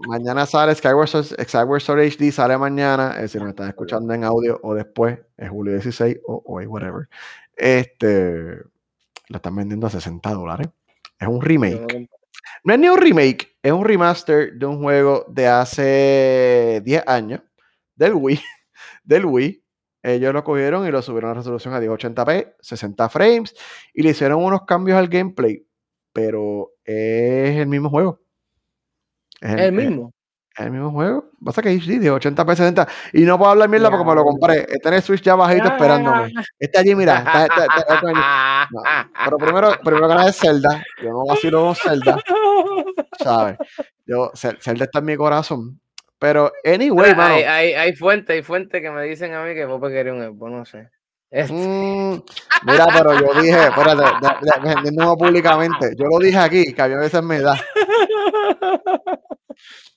Mañana sale Skyward, Skyward Sword HD, sale mañana. Es si me están escuchando en audio o después, es julio 16 o hoy, whatever. Este lo están vendiendo a 60 dólares. Es un remake. No es ni un remake, es un remaster de un juego de hace 10 años, del Wii, del Wii. Ellos lo cogieron y lo subieron a resolución a 1080p, 60 frames, y le hicieron unos cambios al gameplay pero es el mismo juego. Es el, mismo. Es, el mismo juego. Pasa que sí, de 80 p 60. Y no puedo hablar mierda porque me lo compré. Está en el Switch ya bajito esperándome. Está allí, mira. Pero primero, primero que nada es Zelda. Yo no vacilo con Zelda. ¿Sabes? Yo, Zelda está en mi corazón. Pero, anyway, mano. Hay, hay, hay fuentes, hay fuentes que me dicen a mí que Pope quería un Xbox, no sé. Este. Mm, mira, pero yo dije, espérate, vendiendo públicamente. Yo lo dije aquí, que a veces me da.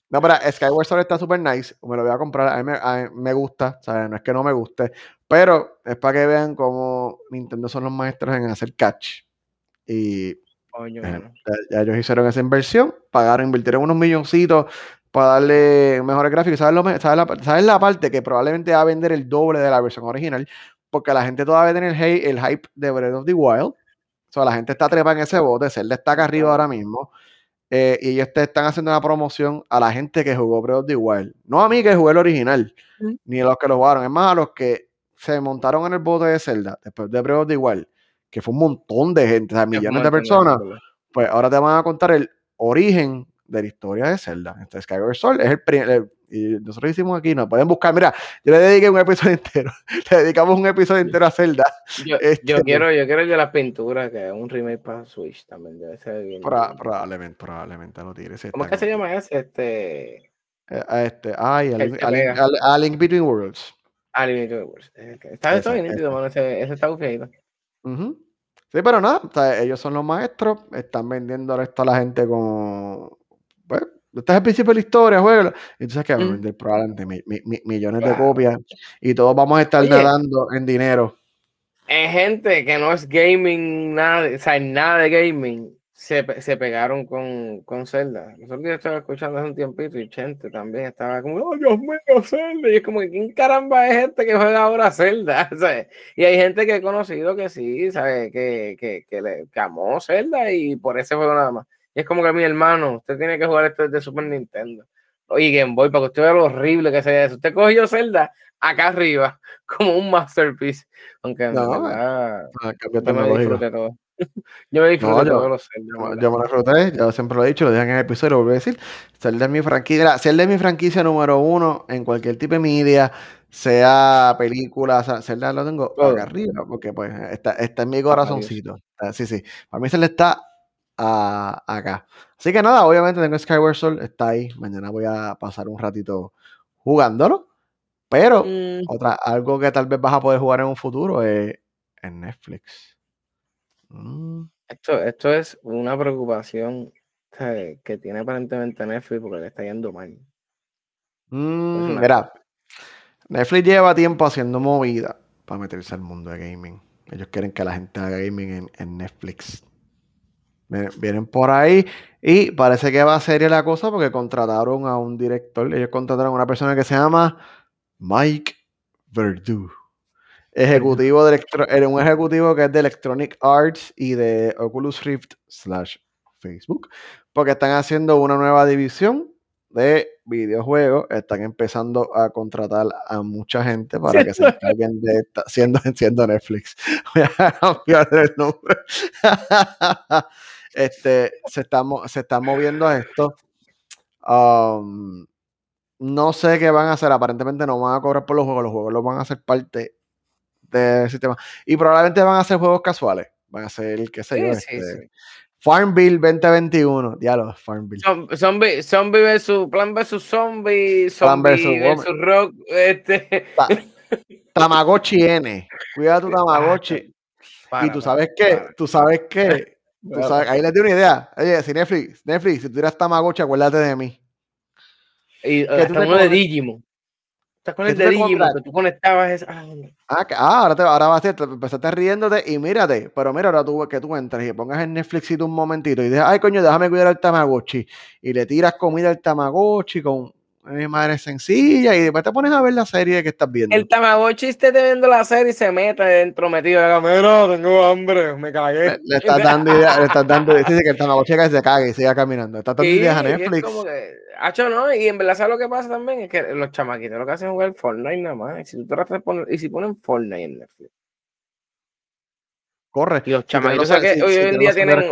No, pero Skyward Sword está super nice. Me lo voy a comprar. A mí, me, gusta, ¿sabes? No es que no me guste. Pero es para que vean cómo Nintendo son los maestros en hacer catch. Y eh, ya, ellos hicieron esa inversión. Pagaron, invirtieron unos milloncitos para darle mejores gráficos. ¿Sabes, lo, sabes, la, ¿Sabes la parte que probablemente va a vender el doble de la versión original? porque la gente todavía tiene el, el hype de Breath of the Wild. O sea, la gente está trepa en ese bote, Zelda está acá arriba ahora mismo. Eh, y ellos te están haciendo una promoción a la gente que jugó Breath of the Wild. No a mí que jugué el original, ni a los que lo jugaron. Es más, a los que se montaron en el bote de Zelda después de Breath of the Wild, que fue un montón de gente, o sea, millones de personas. Pues ahora te van a contar el origen de la historia de Zelda. Entonces, Skyward Sword es el, primer y nosotros hicimos aquí, nos pueden buscar. Mira, yo le dediqué un episodio entero. Le dedicamos un episodio entero a Zelda. Yo, este, quiero, yo quiero el de las pinturas, que es un remake para Switch también. Debe ser bien probablemente, probablemente lo tire. ¿Cómo es que se llama ese? Este. Eh, este, ay, a, Link, Between Worlds. A Link Between Worlds. Está, bien nítido, mano. Ese, ese está bufiado. Sí, pero nada, ellos son los maestros, están vendiendo esto a la gente como, pues, este es el principio de la historia, juego. Entonces, que vamos a vender probablemente millones de copias y todos vamos a estar nadando en dinero. Hay gente que no es gaming, nada, o sea, nada de gaming, se, se pegaron con, con Zelda. Nosotros yo estaba escuchando hace un tiempito y gente también estaba como, oh Dios mío, Zelda. Y es como, ¿quién caramba es gente que juega ahora Zelda? Y hay gente que he conocido que sí, ¿sabe? Que, que, que le amó Zelda y por ese juego nada más es como que mi hermano, usted tiene que jugar esto desde Super Nintendo. Oye, Game Boy, para que usted vea lo horrible que sea eso. Usted cogió Zelda acá arriba, como un masterpiece. Aunque no, verdad, ah, yo me disfruté todo. yo me disfruté no, todos los Zelda. Yo, me lo disfruté, yo siempre lo he dicho, lo dije en el episodio, lo voy a decir. Zelda es mi franquicia, Zelda es mi franquicia número uno en cualquier tipo de media, sea película, sea, Zelda lo tengo acá arriba, porque pues está, está en mi corazoncito. Sí, sí. Para mí Zelda está acá. Así que nada, obviamente tengo Skyward Sword, está ahí. Mañana voy a pasar un ratito jugándolo. Pero mm. otra, algo que tal vez vas a poder jugar en un futuro es en Netflix. Mm. Esto, esto es una preocupación que tiene aparentemente Netflix porque le está yendo mal. Mm, mira, Netflix lleva tiempo haciendo movida para meterse al mundo de gaming. Ellos quieren que la gente haga gaming en Netflix. Vienen por ahí y parece que va a ser la cosa porque contrataron a un director. Ellos contrataron a una persona que se llama Mike Verdu. Ejecutivo de un ejecutivo que es de Electronic Arts y de Oculus Rift slash Facebook. Porque están haciendo una nueva división de videojuegos. Están empezando a contratar a mucha gente para que se encarguen de esta, siendo, siendo Netflix. Voy a cambiar el nombre. este, se, está, se está moviendo a esto. Um, no sé qué van a hacer. Aparentemente no van a cobrar por los juegos. Los juegos los van a hacer parte del sistema. Y probablemente van a ser juegos casuales. Van a ser, qué sé yo, este, Farmville 2021. Diálogo, Farmville. Zombie, zombie versus Plan versus Zombie. Zombie versus, Rock. Este. tamagotchi N. Cuida tu Tamagotchi. y tú sabes qué, tú sabes ahí les doy una idea. Oye, si Netflix, Netflix, si tú eras Tamagotchi, acuérdate de mí. Y uh, hasta uno de Digimon. Estás con el de Digimon, que tú conectabas esa. Ah, ah, ah, ahora, te, ahora vas a empezaste riéndote y mírate, pero mira, ahora tú que tú entras y pongas en Netflix un momentito y dices, ay coño, déjame cuidar al Tamagotchi. Y le tiras comida al Tamagotchi con mi madre sencilla y después te pones a ver la serie que estás viendo. El Tamagotchi esté viendo la serie y se mete dentro metido de la cámara, tengo hambre, me cagué. Le, estás dando idea, le estás dando dice que el Tamagotchi que se cague y siga caminando. Estás dando ideas a Netflix. como que, hacho, no, y en verdad ¿sabes lo que pasa también? Es que los chamaquitos lo que hacen es jugar Fortnite nada más. Y si tú tratas de poner, y si ponen Fortnite en Netflix. Corre. Y los chamaquitos, que hoy en día tienen,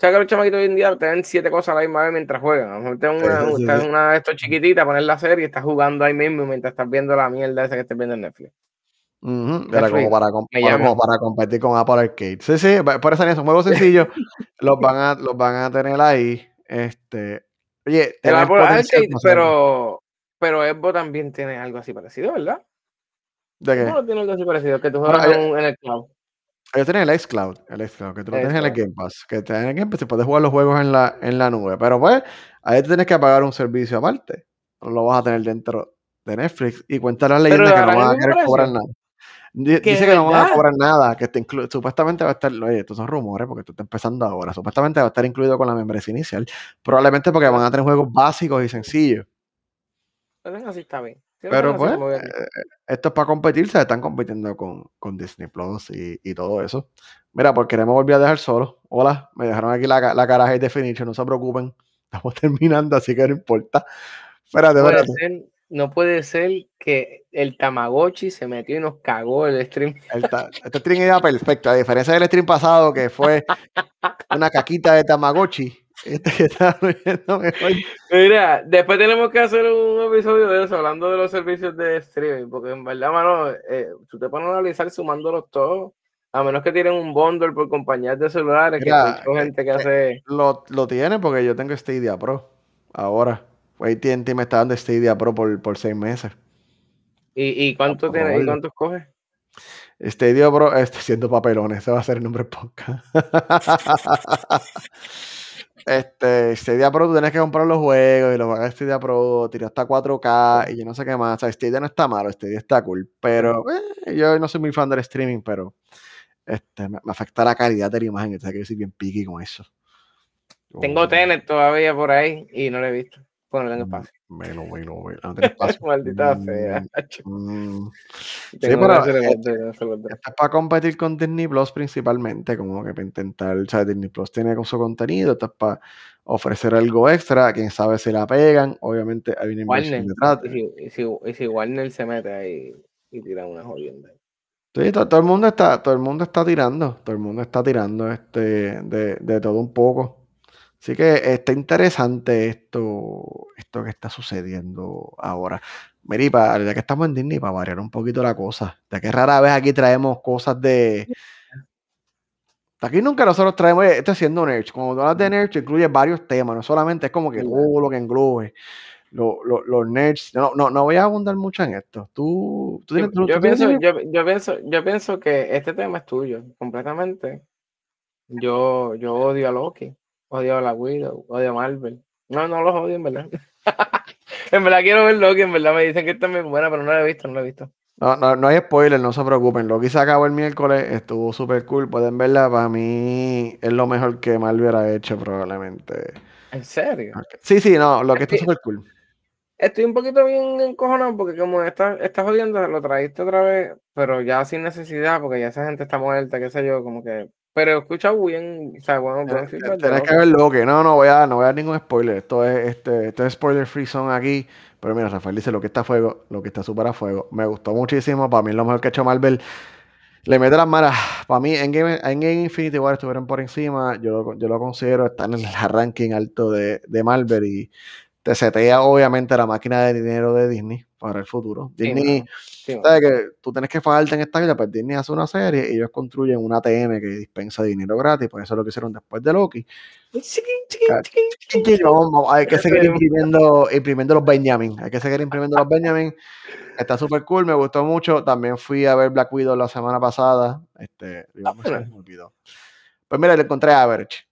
sea que los chamaquitos hoy en día tienen siete cosas a la misma vez mientras juegan. A lo mejor una, una de estas chiquititas, poner la serie y estás jugando ahí mismo mientras estás viendo la mierda esa que estés viendo en Netflix. Era como para, como para competir con Apple Arcade. Sí, sí, por eso son juegos sencillos. los, van a, los van a tener ahí. Este, oye, el Apple Arcade, pero, pero Evo también tiene algo así parecido, ¿verdad? ¿De qué? No tiene algo así parecido, que tú juegas en el cloud. Ellos tienen el xCloud, el xCloud, que tú lo tienes en el Game Pass, que te en el Game Pass y puedes jugar los juegos en la, en la nube. Pero pues, ahí te tienes que pagar un servicio aparte. No lo vas a tener dentro de Netflix. Y cuenta la leyenda que no van a querer cobrar nada. Dice que no van a cobrar nada, que te supuestamente va a estar, oye, estos son rumores porque tú estás empezando ahora, supuestamente va a estar incluido con la membresía inicial, probablemente porque van a tener juegos básicos y sencillos. Así está bien. Pero pues, eh, esto es para competir, se están compitiendo con, con Disney Plus y, y, todo eso. Mira, porque no me volví a dejar solo. Hola, me dejaron aquí la, la cara de Definition, no se preocupen. Estamos terminando, así que no importa. Espérate, espérate no puede ser que el Tamagotchi se metió y nos cagó el stream. este stream era perfecto, a diferencia del stream pasado que fue una caquita de Tamagotchi. Este Mira, después tenemos que hacer un episodio de eso, hablando de los servicios de streaming, porque en verdad, mano, eh, tú te pones a analizar sumándolos todos, a menos que tienen un bundle por compañías de celulares, que hay gente que eh, hace... Lo, lo tiene porque yo tengo Stadia Pro ahora. AT&T me está dando Stadia Pro por, por seis meses. ¿Y, y cuánto tiene, ¿y cuántos coge? Stadia Pro, estoy haciendo papelones, ese va a ser el nombre podcast. este, Stadia Pro, tú tienes que comprar los juegos y los de Stadia Pro, tirar hasta 4K y yo no sé qué más. O sea, Stadia no está malo, Stadia está cool. Pero eh, yo no soy muy fan del streaming, pero este, me, afecta la calidad de la imagen. Entonces, que yo soy bien picky con eso. Tengo Tenet todavía por ahí y no lo he visto. Ponlo en espacio. Bueno, bueno, bueno. No. Maldita sea. Mm, mm. Sí, pero es, para competir con Disney Plus principalmente, como que para intentar, o sea, Disney Plus tiene con su contenido, esto es para ofrecer algo extra, quién sabe si la pegan, obviamente hay una inversión detrás. Y si, y, si, Warner se mete ahí y tira una jodienda. Sí, todo, el mundo está, todo el mundo está tirando, todo el mundo está tirando este, de, de todo un poco. Así que está interesante esto, esto que está sucediendo ahora. Miripa, ya que estamos en Disney, para variar un poquito la cosa, ya que rara vez aquí traemos cosas de. Aquí nunca nosotros traemos, esto siendo Nerds. Cuando tú hablas de Nerds, incluye varios temas, no solamente es como que todo lo que englobe. los nerds, no, no, no voy a abundar mucho en esto. Tú, tú, tienes, yo, pienso, yo, yo, pienso, yo pienso que este tema es tuyo, completamente. Yo, yo odio a Loki. Odio a la Widow, odio a Marvel. No, no los odio, en verdad. en verdad quiero ver Loki, en verdad me dicen que está muy buena, pero no la he visto, no la he visto. No, no, no hay spoiler, no se preocupen. Loki se acabó el miércoles, estuvo súper cool. Pueden verla, para mí es lo mejor que Marvel ha hecho, probablemente. ¿En serio? Sí, sí, no, Loki está súper cool. Estoy un poquito bien encojonado porque como estás está jodiendo, lo traíste otra vez, pero ya sin necesidad, porque ya esa gente está muerta, qué sé yo, como que pero escucha bien, o sea, bueno, buen feedback. Tienes que verlo, que no, no voy a, no voy a dar ningún spoiler. Esto es, este, esto es spoiler free zone aquí. Pero mira, Rafael dice lo que está a fuego, lo que está súper a fuego. Me gustó muchísimo. Para mí es lo mejor que ha hecho Marvel. Le mete las manos. Para mí, en Game, en Game Infinity War estuvieron por encima. Yo, yo lo considero estar en el ranking alto de, de Marvel y te setea obviamente la máquina de dinero de Disney para el futuro. Disney, ¿sabes que tú tienes que fajarte en esta vida? Pues Disney hace una serie y ellos construyen una ATM que dispensa dinero gratis, pues eso es lo que hicieron después de Loki. hay que seguir imprimiendo, imprimiendo los Benjamin, hay que seguir imprimiendo los Benjamin. Está súper cool, me gustó mucho. También fui a ver Black Widow la semana pasada. Este, ah, Pues mira, le encontré a Average.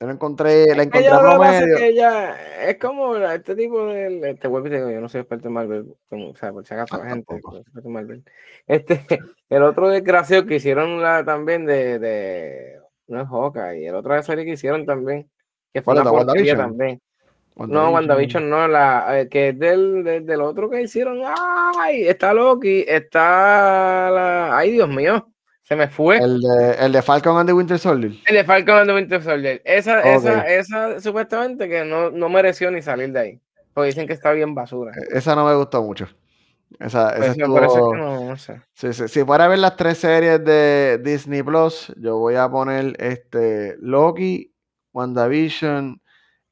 Yo encontré, la encontré a promedio. ella, es como este tipo de este web, yo no soy experto en Marvel, o sea, por si acaso la gente, Este, el otro desgraciado que hicieron la, también de, de, no es y el otro de serie que hicieron también, que fue la porquería también. No, WandaVision no, la eh, que es del, del, otro que hicieron. ¡Ay! Está Loki, está la. ¡Ay, Dios mío! Se me fue. El de, el de Falcon and the Winter Soldier. El de Falcon and the Winter Soldier. Esa, esa, esa, supuestamente que no, no, mereció ni salir de ahí. Porque dicen que está bien basura. E, esa no me gustó mucho. Esa, esa pues estuvo... que no, no sé. Sí, sí. Si fuera a ver las tres series de Disney Plus, yo voy a poner este Loki, WandaVision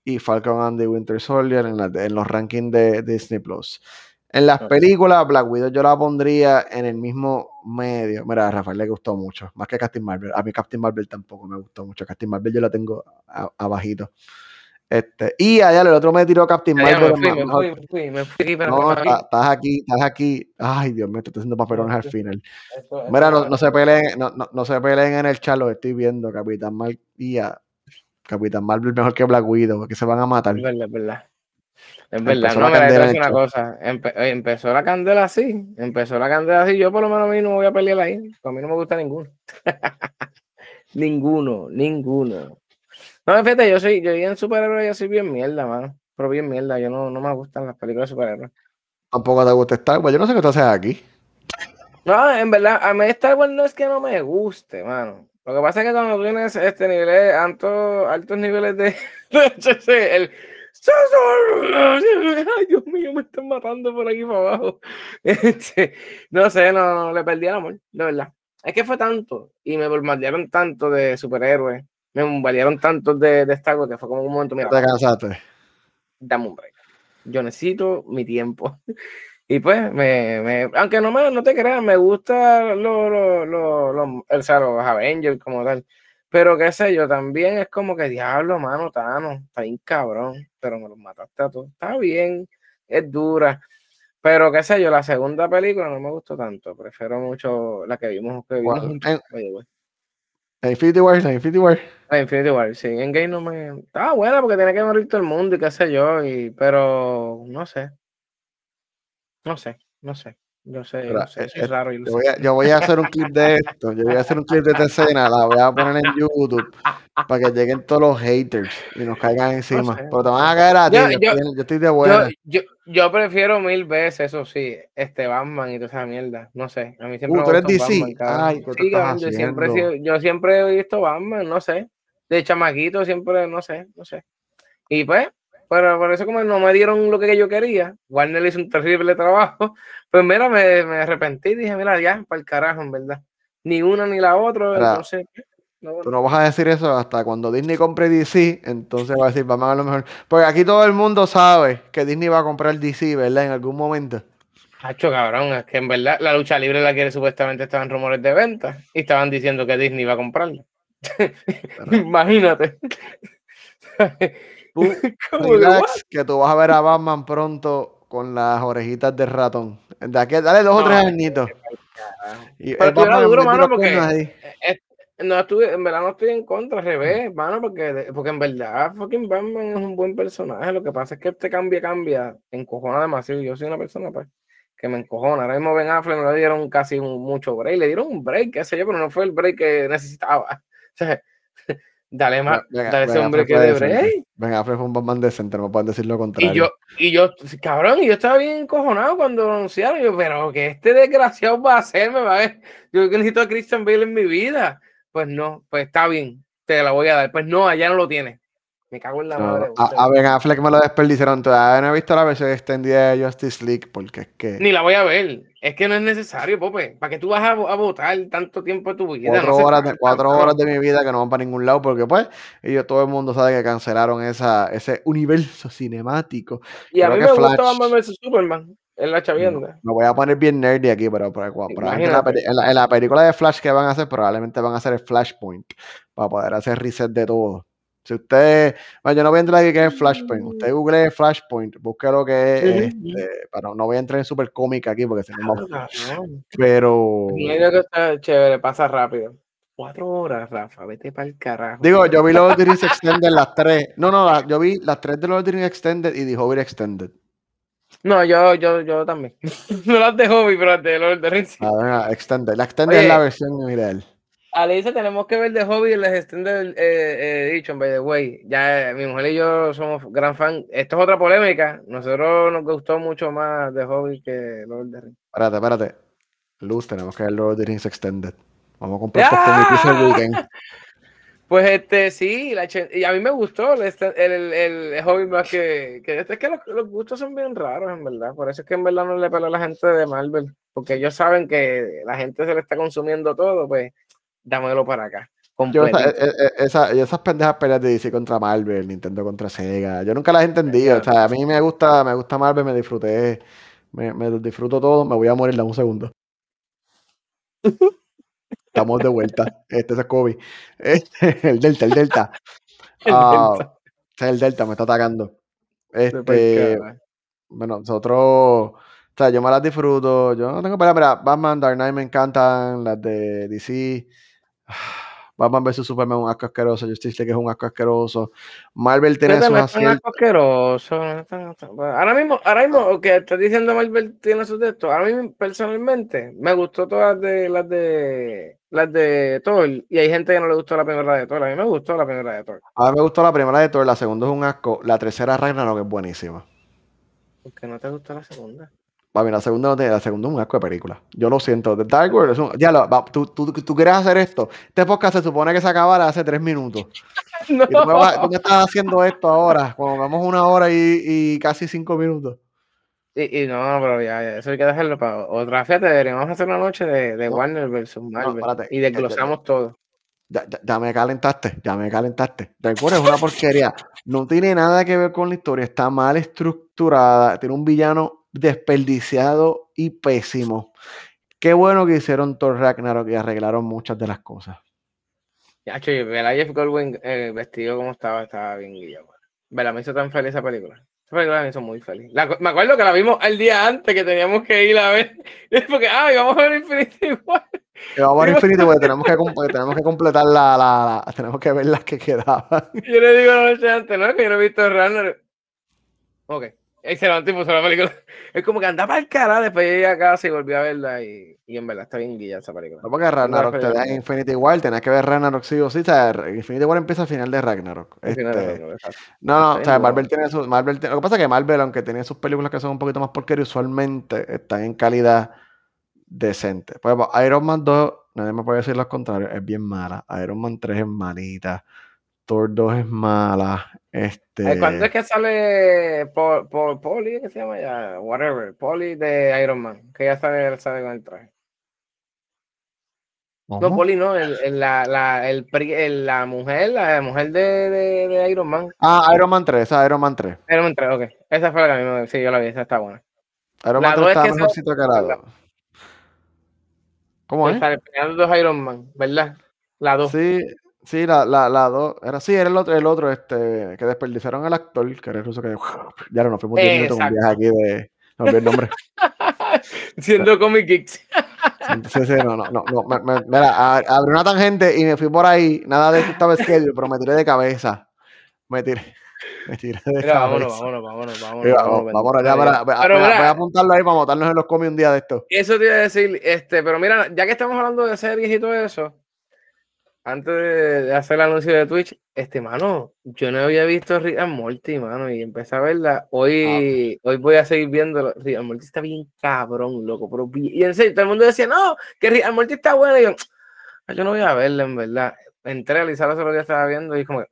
y Falcon and the Winter Soldier en, en los rankings de Disney Plus. En las películas, Black Widow yo la pondría en el mismo medio. Mira, a Rafael le gustó mucho, más que Captain Marvel. A mí Captain Marvel tampoco me gustó mucho. Captain Marvel yo la tengo abajito. Este, y allá el otro me tiró Captain Marvel. Me fui, me fui, me fui, pero no, estás aquí, estás aquí. Ay, Dios mío, estoy haciendo papelones al final. Mira, no, no, se peleen, no, no, no, se peleen en el chat, lo estoy viendo, Capitán Marvel. Capitán Marvel mejor que Black Widow, porque se van a matar. Verdad, verdad. Es verdad, no, me decir una cosa. empezó la candela así. Empezó la candela así. Yo por lo menos a mí no voy a pelear ahí. A mí no me gusta ninguno. ninguno, ninguno. No, fíjate, yo soy, yo en superhéroe, yo soy bien mierda, mano. pero bien mierda, yo no, no me gustan las películas de superhéroes. Tampoco te gusta Star Wars, yo no sé qué tú haces aquí. No, en verdad, a mí Star Wars no es que no me guste, mano. Lo que pasa es que cuando tienes este nivel, altos, altos niveles de, el Ay, Dios mío, me están matando por aquí para abajo. Este, no sé, no, no, le perdí el amor, de verdad. Es que fue tanto y me bombardearon tanto de superhéroes, me bombardearon tanto de, de que fue como un momento, mira, Te cansaste. dame un break. Yo necesito mi tiempo. Y pues, me, me, aunque no, me, no te creas, me gusta lo, lo, lo, lo el, o sea, los Avengers como tal. Pero qué sé yo, también es como que diablo, mano, Tano, está bien cabrón, pero me los mataste a todos. Está bien, es dura. Pero qué sé yo, la segunda película no me gustó tanto. Prefiero mucho la que vimos. Que vimos en, Oye, Infinity War, la Infinity War. La Infinity War, sí. En Game no me. Estaba buena porque tenía que morir todo el mundo y qué sé yo. Y... Pero no sé. No sé, no sé. Yo sé, Pero, no sé, es, raro. Yo, yo, voy a, yo, voy a, hacer un clip de esto. Yo voy a hacer un clip de esta escena. La voy a poner en YouTube para que lleguen todos los haters y nos caigan encima. No sé. Pero te van a caer a ti. Yo, estoy de buena. Yo, prefiero mil veces, eso sí, este Batman y toda esa mierda. No sé. A mí siempre uh, me eres DC? Batman, Ay, sí, yo, siempre, yo siempre he visto Batman, no sé. De chamaquito siempre, no sé, no sé. Y pues, pero por eso como no me dieron lo que yo quería, Warner hizo un terrible trabajo, pues mira, me, me arrepentí y dije, mira, ya, para el carajo, en verdad. Ni una ni la otra, entonces... No, bueno. Tú no vas a decir eso hasta cuando Disney compre DC, entonces va a decir, vamos a lo mejor. Porque aquí todo el mundo sabe que Disney va a comprar DC, ¿verdad? En algún momento. Hacho, cabrón, es que en verdad la lucha libre la quiere supuestamente estaban rumores de venta y estaban diciendo que Disney iba a comprarla. Imagínate. Relax, que tú vas a ver a Batman pronto con las orejitas de ratón. De aquí, dale dos no, o tres añitos. Y pero Batman duro, mano, porque no estuve, en verdad no estoy en contra, al revés, mano, porque, porque en verdad fucking Batman es un buen personaje. Lo que pasa es que este cambia, cambia, encojona demasiado. Yo soy una persona pues, que me encojona. Ahora mismo Ben Affleck no le dieron casi un, mucho break, le dieron un break, qué sé yo, pero no fue el break que necesitaba. O sea, Dale más, venga, dale ese hombre que de break. Venga, fue un Batman decente, no me pueden decir lo contrario. Y yo, y yo, cabrón, y yo estaba bien encojonado cuando lo anunciaron. Yo, pero que este desgraciado va a hacerme, va a ver. Yo necesito a Christian Bale en mi vida. Pues no, pues está bien, te la voy a dar. Pues no, allá no lo tiene. Me cago en la no, madre. A, a Ben Affleck me lo desperdiciaron. Todavía no he visto la versión extendida de Justice League porque es que. Ni la voy a ver. Es que no es necesario, Pope. ¿Para qué tú vas a, a votar tanto tiempo de tu vida? Cuatro, no horas, de, cuatro horas de mi vida que no van para ningún lado porque, pues, ellos, todo el mundo sabe que cancelaron esa, ese universo cinemático. Y Creo a mí me Flash... gusta Batman vs Superman. En la chavienda. Me voy a poner bien nerdy aquí, pero, pero, pero en, la, en, la, en, la, película de Flash que van a hacer, probablemente van a hacer el Flashpoint para poder hacer reset de todo. Si usted, bueno, yo no voy a entrar aquí que es Flashpoint. Usted google Flashpoint, busque lo que es. Este, pero no voy a entrar en super cómica aquí porque si no. Pero. Mira que está chévere, pasa rápido. Cuatro horas, Rafa, vete para el carajo. Digo, yo vi los of the Rings Extended las tres. No, no, yo vi las tres de los of the Rings Extended y The Hobbit Extended. No, yo, yo, yo también. no las de Hobbit, pero las de Lord of the Rings. Ah, venga, Extended. La Extended Oye, es la versión ideal. Alicia, tenemos que ver de hobby el Extended eh, Edition, by the way. Ya eh, mi mujer y yo somos gran fan. Esto es otra polémica. Nosotros nos gustó mucho más de hobby que Lord of the Rings. Espérate, espérate. Luz, tenemos que ver Lord of the Rings Extended. Vamos a comprar ¡Ah! el weekend. Pues este, sí, la, y a mí me gustó el, el, el, el hobby más que, que es que los, los, gustos son bien raros, en verdad. Por eso es que en verdad no le pelo a la gente de Marvel, porque ellos saben que la gente se le está consumiendo todo, pues dámelo para acá. Yo, esa, e, e, esa, esas pendejas peleas de DC contra Marvel, Nintendo contra Sega, yo nunca las he entendido. O sea, a mí me gusta, me gusta Marvel, me disfruté, me, me disfruto todo, me voy a morir de un segundo. Estamos de vuelta. Este es Kobe. Este, el Delta, el Delta. el, uh, Delta. el Delta me está atacando. Este, bueno, nosotros, o sea, yo me las disfruto. Yo no tengo para, mira, Batman, Dark Knight me encantan, las de DC. Batman vs Superman es un asco asqueroso, Justice League es un asco asqueroso. Marvel tiene sus aciertos. asqueroso. Ahora mismo, ahora mismo, que estás diciendo Marvel tiene sus textos. Ahora mismo, personalmente, me gustó todas de, las de las de Thor. Y hay gente que no le gustó la primera de Thor. A mí me gustó la primera de Thor. A mí me gustó la primera de Thor, la segunda es un asco. La tercera Ragnarok es buenísima. ¿Por qué no te gustó la segunda? Bien, la segunda no tiene, la segunda es un asco de película. Yo lo siento. The Dark World es un. Ya, lo, va, tú, tú, tú, quieres hacer esto. Este podcast se supone que se acabara hace tres minutos. no. Y tú, me vas, tú, me estás haciendo esto ahora, cuando vamos una hora y, y casi cinco minutos. Y, y, no, pero ya, ya, eso hay que dejarlo para otra. Fíjate, deberíamos hacer una noche de, de no, Warner versus Marvel. No, y desglosamos todo. Ya, ya, me calentaste, ya me calentaste. Recuerda, es una porquería. No tiene nada que ver con la historia, está mal estructurada, tiene un villano desperdiciado y pésimo. Qué bueno que hicieron Thor Ragnarok y arreglaron muchas de las cosas. Ya, che, ver a Jeff Goldwyn eh, vestido como estaba, estaba bien guillado. Me hizo tan feliz esa película. Esa película me hizo muy feliz. La, me acuerdo que la vimos el día antes que teníamos que ir a ver. Porque, ah, vamos a ver Infinity War. vamos a ver Infinity War, tenemos que, tenemos que completar la, la, la, Tenemos que ver las que quedaban. Yo le digo la noche antes, ¿no? Que yo no he visto Runner. Ok. Excelente puso la película. Es como que andaba al cara, después llegué a casa y volví a verla y, y en verdad está bien guía esa película. No porque Ragnarok te da Infinity War, tenés que ver Ragnarok sí o sí. O sea, Infinity War empieza al final de Ragnarok. Este, final de Ragnarok no, no, o sea, Marvel tiene sus. Marvel tiene, lo que pasa es que Marvel, aunque tiene sus películas que son un poquito más porquerías, usualmente están en calidad decente. Por ejemplo, Iron Man 2, nadie me puede decir lo contrario, es bien mala. Iron Man 3 es malita. Thor 2 es mala. Este... ¿Cuándo es que sale Poli? ¿Qué se llama ya? Whatever. Poli de Iron Man. Que ya sale, sale con el traje. ¿Cómo? No, Poli no. El, el, la, la, el, el, la mujer, la mujer de, de, de, Iron Man. Ah, Iron Man 3. Esa Iron Man 3. Iron Man 3, ok. Esa fue la que a mí me... Sí, yo la vi. Esa está buena. Iron Man 3 está mejorcito que la 2. ¿Cómo es? Están peleando dos Iron Man, ¿verdad? La 2. Sí, Sí, la, la, la dos. Era sí, era el otro, el otro, este, que desperdiciaron al actor, que era el ruso que. Ya no nos fuimos 10 minutos con un viaje aquí de. No olvidé el nombre. Siendo Comic Geeks. Sí, sí, no, no, no. no me, me, mira, abrí una tangente y me fui por ahí. Nada de esto estaba schedule, pero me tiré de cabeza. Me tiré. Me tiré de mira, cabeza. Vámonos, vámonos, vámonos, vámonos. Vámonos, vámonos ya para, pero voy, mira, voy a apuntarlo ahí para montarnos en los cómics un día de esto. Eso te iba a decir, este, pero mira, ya que estamos hablando de series y todo eso, antes de hacer el anuncio de Twitch, este mano, yo no había visto Rick and Morty, mano, y empecé a verla. Hoy, ah. hoy voy a seguir viendo. Rick and Morty está bien cabrón, loco. Pero y en serio, todo el mundo decía, no, que Rick and Morty está bueno. Y yo, yo no voy a verla, en verdad. Entré a Lizardo solo que estaba viendo y como,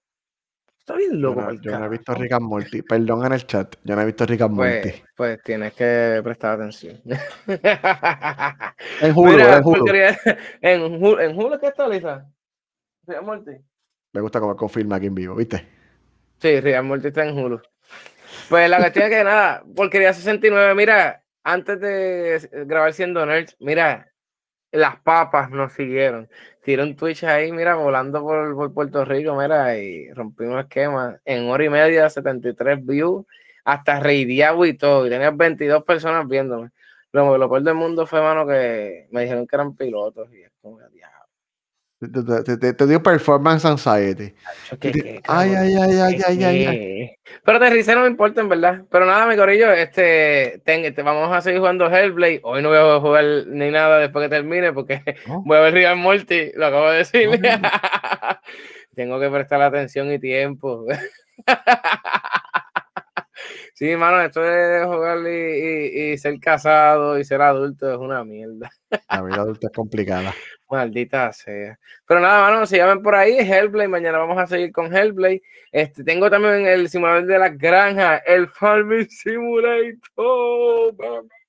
está bien loco. Yo no, yo no he visto Rick and Morty. Perdón en el chat, yo no he visto Rick and pues, Morty. Pues tienes que prestar atención. en Hulu, Mira, en Hulu. En Hulu, ¿en Hulu qué está, Lisa? Morty. Me gusta como confirma aquí en vivo, ¿viste? Sí, Rick Morty está en Hulu. Pues la cuestión es que nada, porquería 69, mira, antes de grabar siendo nerds, mira, las papas nos siguieron. Tiraron Twitch ahí, mira, volando por, por, Puerto Rico, mira, y rompimos esquema. En hora y media, 73 views, hasta Rey Diablo y todo. Y tenías 22 personas viéndome. Lo, lo peor del mundo fue, mano, que me dijeron que eran pilotos. Y es como, diablo. Te, te, te, dio performance anxiety. ¿Qué, qué, ay, ay, ay, ay, ay, ay, ay. Pero de risa no me importa, en verdad. Pero nada, mi corillo, este, ten, te, vamos a seguir jugando Hellblade. Hoy no voy a jugar ni nada después que termine porque ¿Oh? voy a ver Rick Morty, lo acabo de decir. Oh. Tengo que prestar atención y tiempo. sí, mano, esto de jugar y, y, y, ser casado y ser adulto es una mierda. La vida adulta es complicada. Maldita sea. Pero nada, mano, si llaman por ahí, Hellblade. Mañana vamos a seguir con Hellblade. Este, tengo también el simulador de las granjas, el Farming Simulator.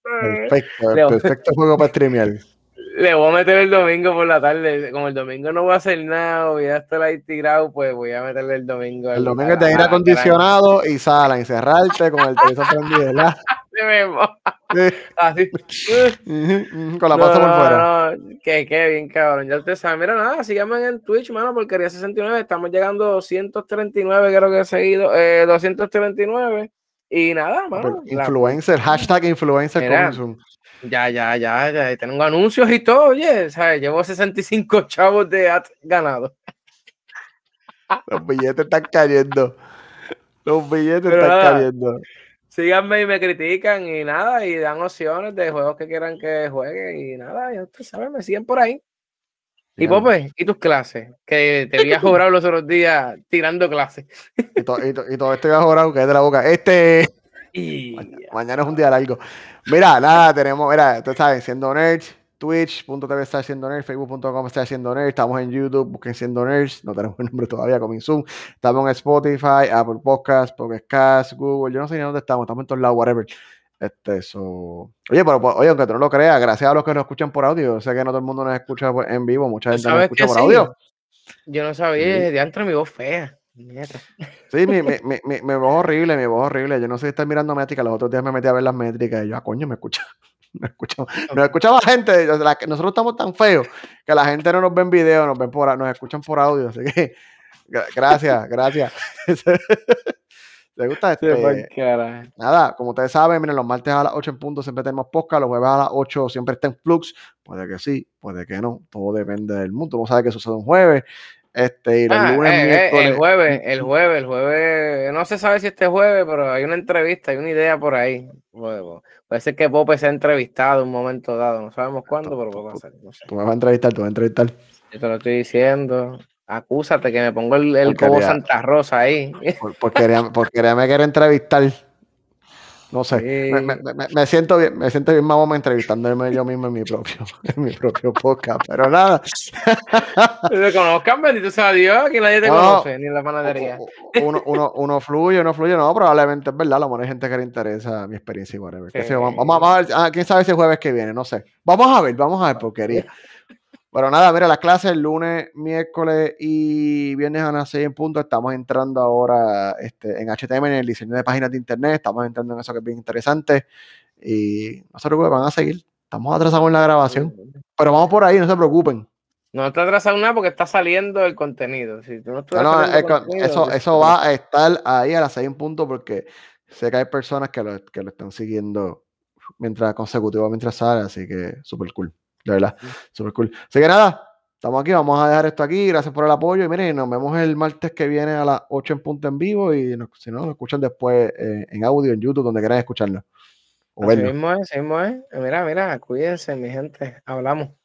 Perfecto, el perfecto juego para streamear. Le voy a meter el domingo por la tarde. Como el domingo no voy a hacer nada, voy a estar ahí tirado, pues voy a meterle el domingo. El domingo te ir acondicionado y sala, encerrarte con el televisor prendido, ¿verdad? Sí mismo. Así. Con la pasta no, por fuera. No, que, que bien, cabrón. Ya ustedes saben. Mira, nada, síganme en Twitch, mano, porquería 69. Estamos llegando a 239, creo que he seguido. Eh, 239. Y nada, mano. Influencer, hashtag influencer Ya, ya, ya, ya. Tengo anuncios y todo, oye. ¿sabes? Llevo 65 chavos de ad ganado. Los billetes están cayendo. Los billetes están cayendo. Síganme y me critican y nada, y dan opciones de juegos que quieran que juegue y nada, ya ustedes saben, me siguen por ahí. Y Pope, ¿y tus clases? Que te había jobrado los otros días tirando clases. Y, todo esto ya jobrado, que es de la boca. Este. Y... Mañana, es un día largo. Mira, nada, tenemos, mira, tú sabes, siendo nerds, twitch.tv está haciendo nerds, facebook.com está haciendo nerds, estamos en YouTube, busquen siendo nerds, no tenemos el nombre todavía, con Zoom, estamos en Spotify, Apple Podcasts, Podcast, Google, yo no sé ni dónde estamos, estamos en todos lados, whatever. Este, eso. Oye, pero pues, oye, aunque tú no lo creas, gracias a los que nos escuchan por audio, sé que no todo el mundo nos escucha en vivo, mucha gente nos escucha por audio. Yo no sabía, de antes mi voz fea. Sí, mi, mi, mi, mi, voz horrible, mi voz horrible. Yo no sé si estás mirando métricas. Los otros días me metí a ver las métricas y yo, ah, coño, me escucha. Me escuchaba, nos escuchaba gente. Nosotros estamos tan feos que la gente no nos ve en video, nos ven por, nos escuchan por audio. Así que, gracias, gracias. ¿Te gusta este? Nada, como ustedes saben, miren, los martes a las 8 en punto siempre tenemos podcast, los jueves a las 8 siempre está en Flux. Puede que sí, puede que no, todo depende del mundo. No sabe qué sucede un jueve Este, y los ah, lunes, eh, eh, el jueves, el jueves, el jueves, no se sabe si este jueves, pero hay una entrevista, hay una idea por ahí. Puede ser que Pope sea entrevistado en un momento dado, no sabemos cuándo, pero puede pasar. No Tú me vas a entrevistar, tú vas a entrevistar. Yo te lo estoy diciendo. Acúsate que me pongo el, el Cobo Santa Rosa ahí. Porque quería, me quiere entrevistar. No sé. Me, siento bien, me siento bien mamón entrevistándome yo mismo en mi propio, en mi propio podcast. Pero nada. Te conozcan, bendito sea Dios, que nadie te conoce, ni en la panadería. Uno, uno, uno, fluye, uno fluye. No, probablemente es verdad, la mejor gente que le interesa mi experiencia y whatever. Vamos, vamos, a ver, ah, quién sabe si jueves que viene, no sé. Vamos a ver, vamos a ver, porquería. Pero nada, mira, las clases el lunes, miércoles y viernes a las 6 en punto. Estamos entrando ahora este, en HTML, en el diseño de páginas de internet. Estamos entrando en eso que es bien interesante. Y no se preocupen, van a seguir. Estamos atrasados en la grabación. Pero vamos por ahí, no se preocupen. No está atrasado nada porque está saliendo el contenido. Si no, eso, eso va a estar ahí a las 6 en punto porque sé que hay personas que lo, que lo están siguiendo mientras consecutivo mientras sale, así que súper cool. De verdad, súper cool. Así que nada, estamos aquí, vamos a dejar esto aquí. Gracias por el apoyo. Y miren, nos vemos el martes que viene a las 8 en punto en vivo. Y si no, nos escuchan después eh, en audio, en YouTube, donde quieran escucharlo. O mismo es, mismo es. Mira, mira, cuídense, mi gente. Hablamos.